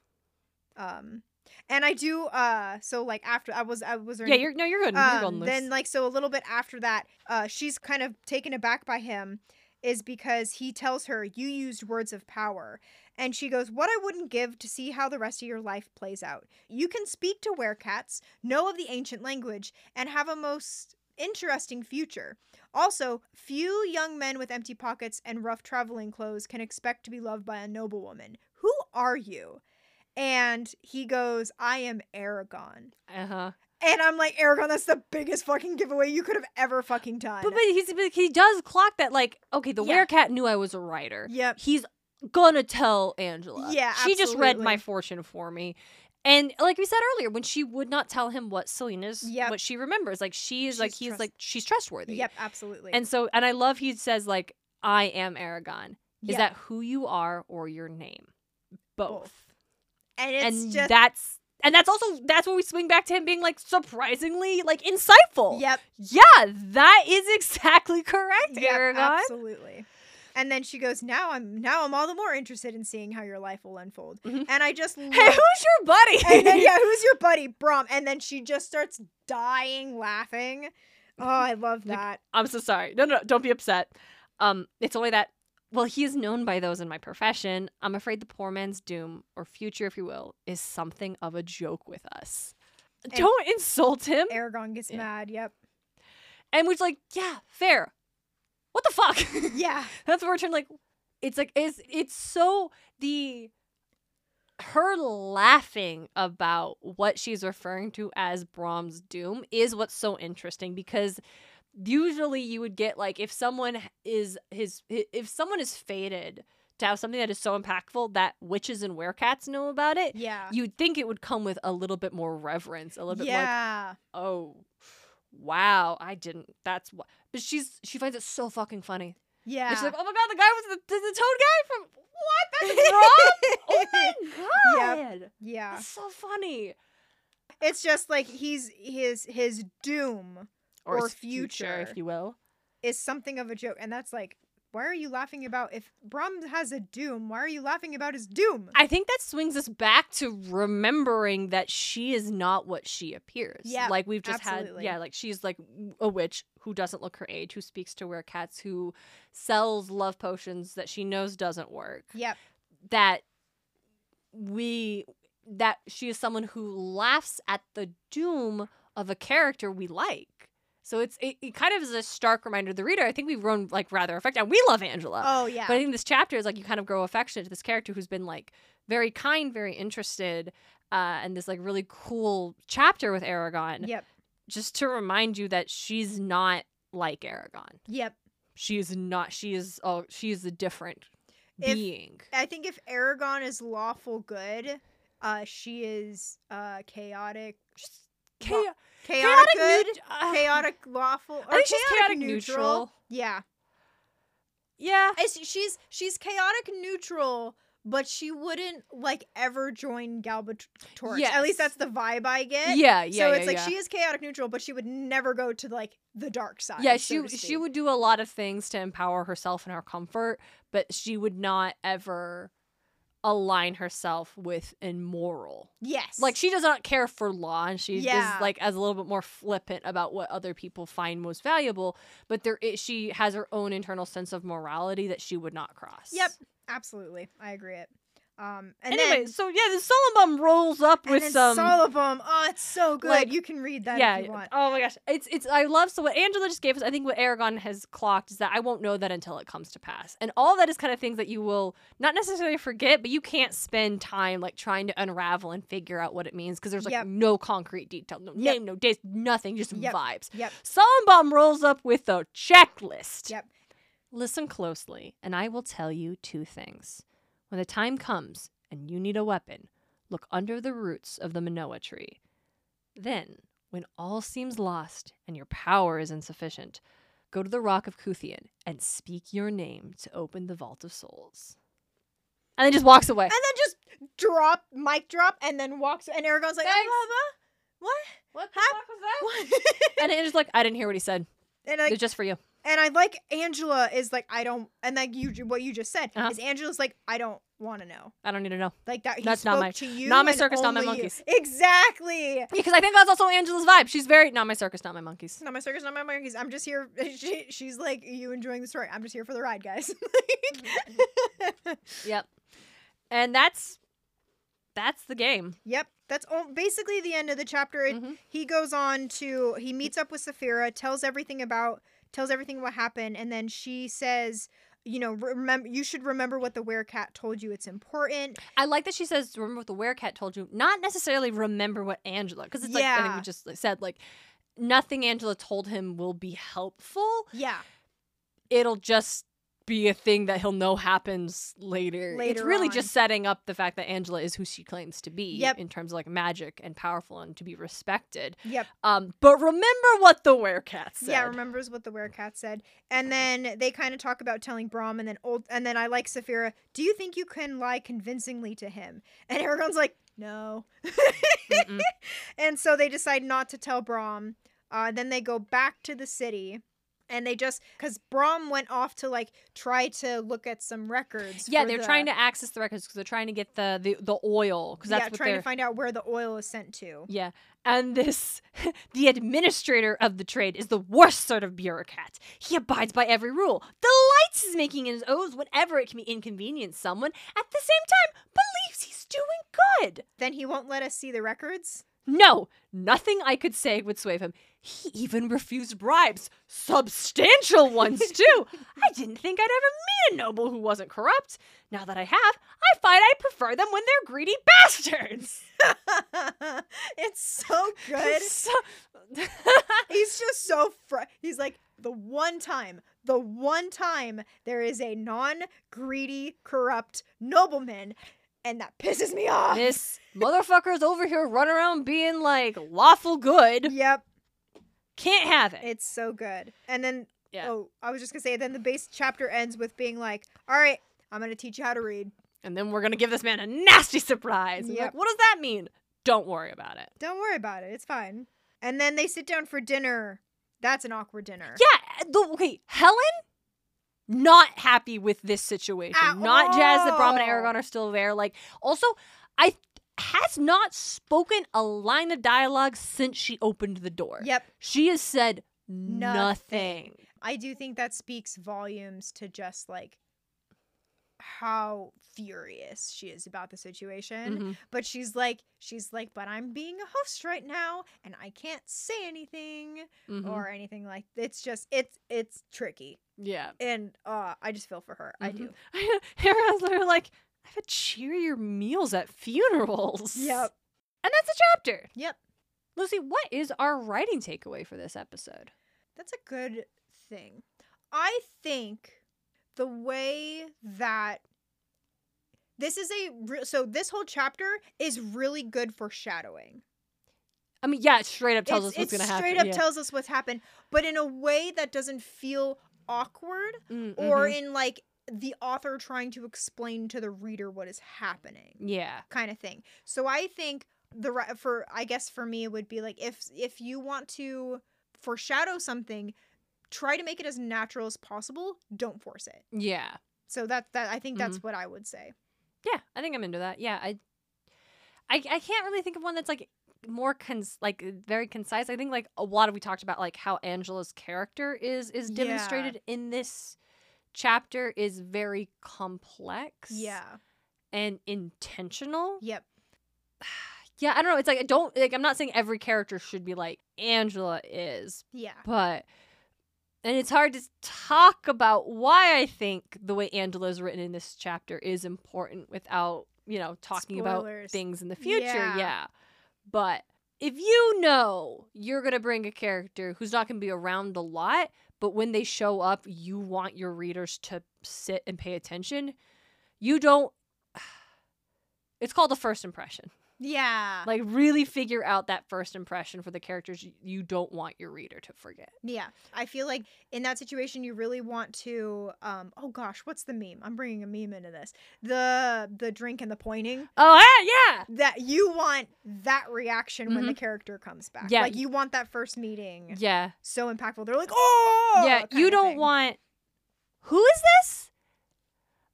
um, and I do. Uh, so like after I was, I was. Yeah, you're no, you're good. you're um, golden then like so a little bit after that uh she's kind of taken aback by him is because he tells her you used words of power and she goes what i wouldn't give to see how the rest of your life plays out you can speak to werecats know of the ancient language and have a most interesting future also few young men with empty pockets and rough traveling clothes can expect to be loved by a noblewoman who are you and he goes i am eragon uh huh. and I'm like, Eragon, that's the biggest fucking giveaway you could have ever fucking done. But, but he's but he does clock that like okay, the Yeah. werecat knew I was a rider. yep. He's gonna tell Angela. Yeah, she just read my fortune for me. And like we said earlier, when she would not tell him what Selena's Yep. what she remembers, like she is like he's trust- like she's trustworthy. Yep, absolutely. And so and I love he says like I am Eragon. Is Yeah. that who you are or your name? Both. Both. And it's and just that's and that's also that's when we swing back to him being like surprisingly like insightful. yep, Yeah, that is exactly correct, yep, Eragon. absolutely. And then she goes, "Now I'm now I'm all the more interested in seeing how your life will unfold." Mhm. And I just Hey, who's your buddy? and then yeah, who's your buddy, Brom? And then she just starts dying laughing. Oh, I love Like, that. I'm so sorry. No, no, don't be upset. Um, it's only that. Well, he is known by those in my profession. I'm afraid the poor man's doom, or future, if you will, is something of a joke with us. And- don't insult him. Eragon gets Yeah. mad. Yep. And we're like, yeah, fair. What the fuck? Yeah. That's where we're turning like, it's like, it's it's so the her laughing about what she's referring to as Brom's doom is what's so interesting because usually you would get like if someone is his if someone is fated to have something that is so impactful that witches and werecats know about it Yeah. you'd think it would come with a little bit more reverence a little bit more like, yeah. oh wow i didn't that's what but she's she finds it so fucking funny yeah. and she's like oh my god the guy was the, the, the toad guy from what that's wrong oh my god yeah. that's so funny It's just like he's his his doom Or his future. if you will is something of a joke, and that's like, why are you laughing about if Brom has a doom? Why are you laughing about his doom? I think that swings us back to remembering that she is not what she appears. Yeah, like we've just absolutely. had, yeah, like she's like a witch who doesn't look her age, who speaks to werecats, who sells love potions that she knows doesn't work. Yep. That we that she is someone who laughs at the doom of a character we like. So it's it, it kind of is a stark reminder to the reader. I think we've grown like rather affected. And we love Angela. Oh yeah. But I think this chapter is like you kind of grow affectionate to this character who's been like very kind, very interested, uh, and this like really cool chapter with Eragon. yep. Just to remind you that she's not like Eragon. Yep. She is not. She is. Oh, she is a different If- being. I think if Eragon is lawful good, uh, she is uh chaotic. Cha- Chaotic, chaotic, good. neut- uh, chaotic lawful. Or I think she's chaotic neutral. neutral. Yeah. Yeah. It's, she's she's chaotic neutral, but she wouldn't like ever join Galbatorix. At least that's the vibe I get. Yeah. Yeah. so yeah, it's like yeah. she is chaotic neutral, but she would never go to like the dark side. Yeah, she to she would do a lot of things to empower herself and her comfort, but she would not ever align herself with immoral. Yes. Like she does not care for law, and she Yeah. is like as a little bit more flippant about what other people find most valuable. But there, is, she has her own internal sense of morality that she would not cross. Yep. Absolutely, I agree. It. Um. And anyway, then, so yeah, the Solembum rolls up with some. Solembum. Oh, it's so good. like- you can read that yeah. if you want. Oh my gosh. It's it's I love so what Angela just gave us, I think what Eragon has clocked is that I won't know that until it comes to pass. And all that is kind of things that you will not necessarily forget, but you can't spend time like trying to unravel and figure out what it means because there's like Yep. no concrete detail, no Yep. name, no dates, nothing, just Yep. vibes. Yep. Solembum rolls up with a checklist. Yep. Listen closely, and I will tell you two things. When the time comes and you need a weapon, look under the roots of the Menoa tree. Then, when all seems lost and your power is insufficient, go to the rock of Kuthian and speak your name to open the vault of souls. And then just walks away. And then just drop, mic drop, and then walks. And Eragon's like, Thanks. "Ah, blah, blah." What the fuck was that? what? And Andrew's like, I didn't hear what he said. and like, it's just for you. and I like Angela is like, I don't, and like you, what you just said Uh-huh. is Angela's like, I don't want to know, I don't need to know. like that. He That's spoke not my- to you, not my circus, not my only you. monkeys. Exactly. Because I think that's also Angela's vibe. She's very not my circus, not my monkeys. Not my circus, not my monkeys. I'm just here. She, she's like, you enjoying the story? I'm just here for the ride, guys. Yep. And that's that's the game. Yep, that's all, basically the end of the chapter. It, Mhm. He goes on to he meets up with Saphira, tells everything about tells everything what happened, and then she says, you know, remember you should remember what the werecat told you. It's important. I like that she says, "Remember what the werecat told you." Not necessarily remember what Angela, because it's like I think Yeah. we just said like nothing Angela told him will be helpful. Yeah, It'll just be a thing that he'll know happens later. it's really on. just setting up the fact that Angela is who she claims to be Yep. in terms of like magic and powerful and to be respected. Yep. Um, but remember what the werecat said. Yeah, remembers what the werecat said, and then they kind of talk about telling Brom, and then old, and then I like Saphira. Do you think you can lie convincingly to him? And everyone's like, no. And so they decide not to tell Brom. Uh, then they go back to the city, and they just because Brom went off to like try to look at some records. Yeah, they're the- trying to access the records because they're trying to get the the, the oil because that's yeah, what trying they're to find out where the oil is sent to. Yeah. And this, the administrator of the trade is the worst sort of bureaucrat. He abides by every rule, delights in making his oaths whenever it can be inconvenience someone, at the same time, believes he's doing good. Then he won't let us see the records. No, nothing I could say would sway him. He even refused bribes, substantial ones too. I didn't think I'd ever meet a noble who wasn't corrupt. Now that I have, I find I prefer them when they're greedy bastards. it's so good. So- He's just so fr- he's like the one time, the one time there is a non-greedy, corrupt nobleman, and that pisses me off. this motherfucker's over here running around being like lawful good. Yep, Can't have it. it's so good. And then Yeah. oh, I was just gonna say, then the base chapter ends with being like, "All right, I'm gonna teach you how to read. And then we're gonna give this man a nasty surprise. Yep. Like, what does that mean? Don't worry about it. Don't worry about it. It's fine." And then they sit down for dinner. That's an awkward dinner. Yeah. The, okay, Helen. Not happy with this situation. At not jazzed that Brom and. Aragon are still there. Like, also, I has not spoken a line of dialogue since she opened the door. Yep. She has said Nothing. nothing. I do think that speaks volumes to just like how furious she is about the situation. Mhm. But she's like, she's like, but I'm being a host right now, and I can't say anything Mhm. or anything like. It's just, it's it's tricky, yeah. and uh, I just feel for her. I do. Hera's literally like, I've had cheerier meals at funerals. Yep. And that's a chapter. Yep. Lucy, what is our writing takeaway for this episode? That's a good thing. I think the way that this is a so this whole chapter is really good for shadowing. I mean, yeah, it straight up tells It's- us what's going to happen. Straight up yeah. tells us what's happened, but in a way that doesn't feel awkward Mm, or in like the author trying to explain to the reader what is happening, yeah. kind of thing. So I think the for I guess for me it would be like if if you want to foreshadow something, try to make it as natural as possible. Don't force it. Yeah. So that that I think Mm-hmm. that's what I would say. Yeah, I think I'm into that. Yeah, I, I, I can't really think of one that's like more cons like very concise. I think like a lot of we talked about like how Angela's character is is Yeah. demonstrated in this chapter is very complex. Yeah. and intentional. Yep. Yeah, I don't know. It's like I don't like I'm not saying every character should be like Angela is, Yeah. but and it's hard to talk about why I think the way Angela is written in this chapter is important without, you know, talking about things in the future. Yeah. Yeah. But if you know you're going to bring a character who's not going to be around a lot, but when they show up, you want your readers to sit and pay attention, you don't it's called a first impression. Yeah. Like really figure out that first impression for the characters you- don't want your reader to forget. Yeah, I feel like in that situation you really want to um oh gosh, what's the meme? I'm bringing a meme into this. The the drink and the pointing. Oh yeah, yeah. That you want that reaction when the character comes back. Mm-hmm. Yeah. Like you want that first meeting Yeah. so impactful. They're like, "Oh!" yeah. You don't want Who is this?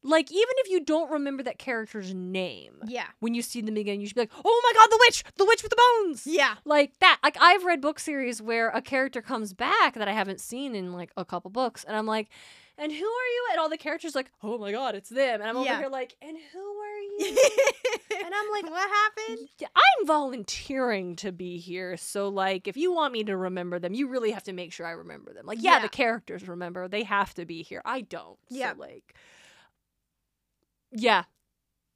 Like even if you don't remember that character's name, Yeah. when you see them again, you should be like, "Oh my god, the witch! The witch with the bones!" Yeah. Like that. Like I've read book series where a character comes back that I haven't seen in like a couple books, and I'm like, "And who are you?" And all the characters like, "Oh my god, it's them!" And I'm over here like, "And who are you?" and I'm like, what happened? I'm volunteering to be here, so like, if you want me to remember them, you really have to make sure I remember them. Like, yeah, Yeah. the characters remember; they have to be here. I don't. Yeah. So like, yeah,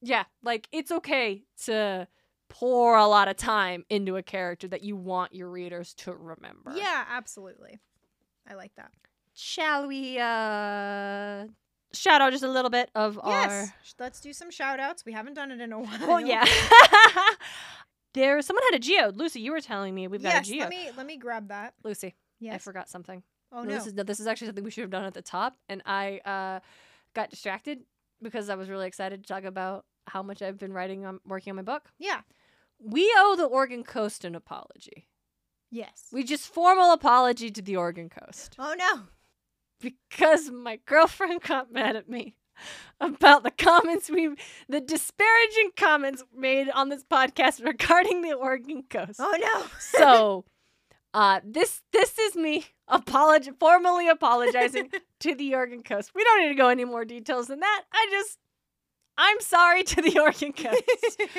yeah. Like, it's okay to pour a lot of time into a character that you want your readers to remember. Yeah, absolutely. I like that. Shall we uh shout out just a little bit of Yes. our. Let's do some shout outs. We haven't done it in a while. Well, yeah. there, someone had a geode. Lucy, you were telling me we've got a geode. Let me let me grab that. Lucy, I forgot something. Oh No, no. This is no, this is actually something we should have done at the top, and I uh, got distracted because I was really excited to talk about how much I've been writing on working on my book. yeah. We owe the Oregon Coast an apology. Yes. We just formal apology to the Oregon Coast oh no. because my girlfriend got mad at me about the comments we the disparaging comments made on this podcast regarding the Oregon Coast. Oh no. So, uh, this this is me apolog- formally apologizing to the Oregon Coast. We don't need to go any more details than that. I just, I'm sorry to the Oregon Coast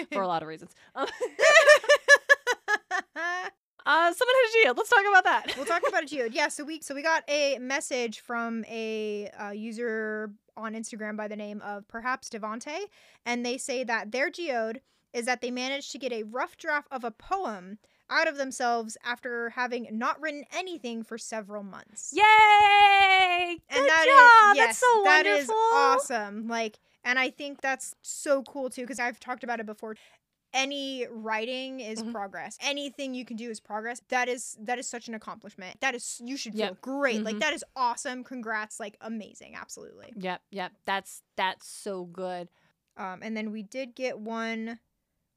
for a lot of reasons. Um, uh, someone had a shield. Let's talk about that. we'll talk about a geode. Yeah, so we so we got a message from a uh, user on Instagram by the name of perhaps Devante, and they say that their geode is that they managed to get a rough draft of a poem out of themselves after having not written anything for several months. Yay! Good and that is job. yes, That's so that is wonderful. awesome. Like, and I think that's so cool too because I've talked about it before. Any writing is Mhm. progress. Anything you can do is progress. That is that is such an accomplishment. That is you should feel Yep. great. Like Mhm. that is awesome. Congrats. Like amazing. Absolutely. Yep, yep. That's that's so good. Um, and then we did get one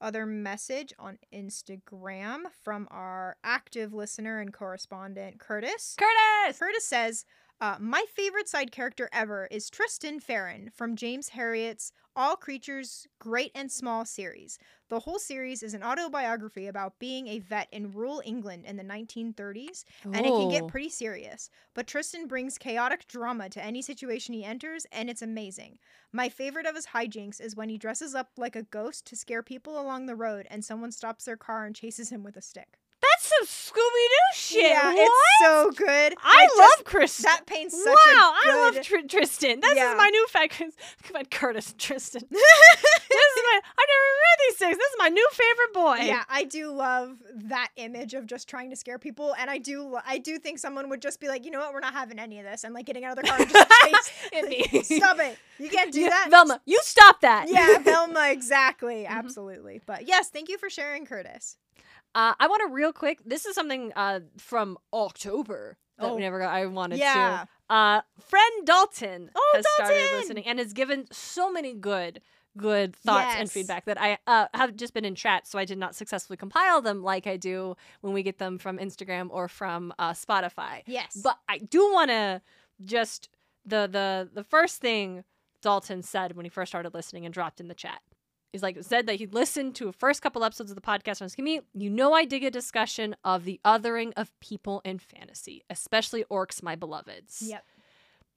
other message on Instagram from our active listener and correspondent Curtis. Curtis. Curtis says, uh, My favorite side character ever is Tristan Farnon from James Herriot's All Creatures Great and Small series. The whole series is an autobiography about being a vet in rural England in the 1930s, and it can get pretty serious. But Tristan brings chaotic drama to any situation he enters, and it's amazing. My favorite of his hijinks is when he dresses up like a ghost to scare people along the road, and someone stops their car and chases him with a stick. That's some Scooby Doo shit. Yeah, what? it's so good. I just- love Chris. that paints such wow, a good. I love Tr- Tristan. This Yeah. is my new favorite. Come on, Curtis Tristan. this is my. I never read these things. This is my new favorite boy. yeah, I do love that image of just trying to scare people, and I do, I do think someone would just be like, you know what, we're not having any of this, and like getting out of their car and just. And me. Stop it! You can't do Yeah, that, Velma. You stop that. Yeah, Velma, exactly, Mhm. absolutely. But yes, thank you for sharing, Curtis. Uh, I want to real quick. This is something uh, from October that Oh. we never got. I wanted Yeah. to. Uh, friend Dalton Oh, has started Dalton! listening and has given so many good, good thoughts and feedback that I uh, have just been in chat, so I did not successfully compile them like I do when we get them from Instagram or from uh, Spotify. Yes, But I do want to just the the the first thing Dalton said when he first started listening and dropped in the chat is like said that he listened to the first couple episodes of the podcast on commute. You know, I dig a discussion of the othering of people in fantasy, especially orcs, my beloveds. yep,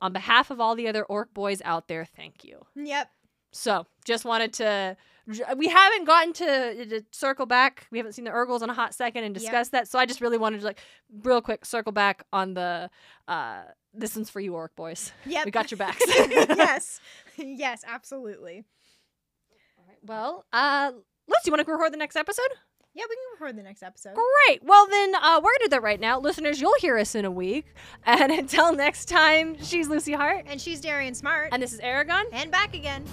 On behalf of all the other orc boys out there, thank you. yep. So, just wanted to. We haven't gotten to, to circle back. We haven't seen the Urgals in a hot second and Yep. discuss that. So I just really wanted to like real quick circle back on the. uh This one's for you, orc boys. Yep. We got your backs. yes. Yes, absolutely. Well, uh, Liz, you want to record the next episode? Yeah, we can record the next episode. Great. Well, then uh, we're gonna do that right now, listeners. You'll hear us in a week, and until next time, she's Lucy Hart, And she's Darien Smartt. and this is Eragon. and back again.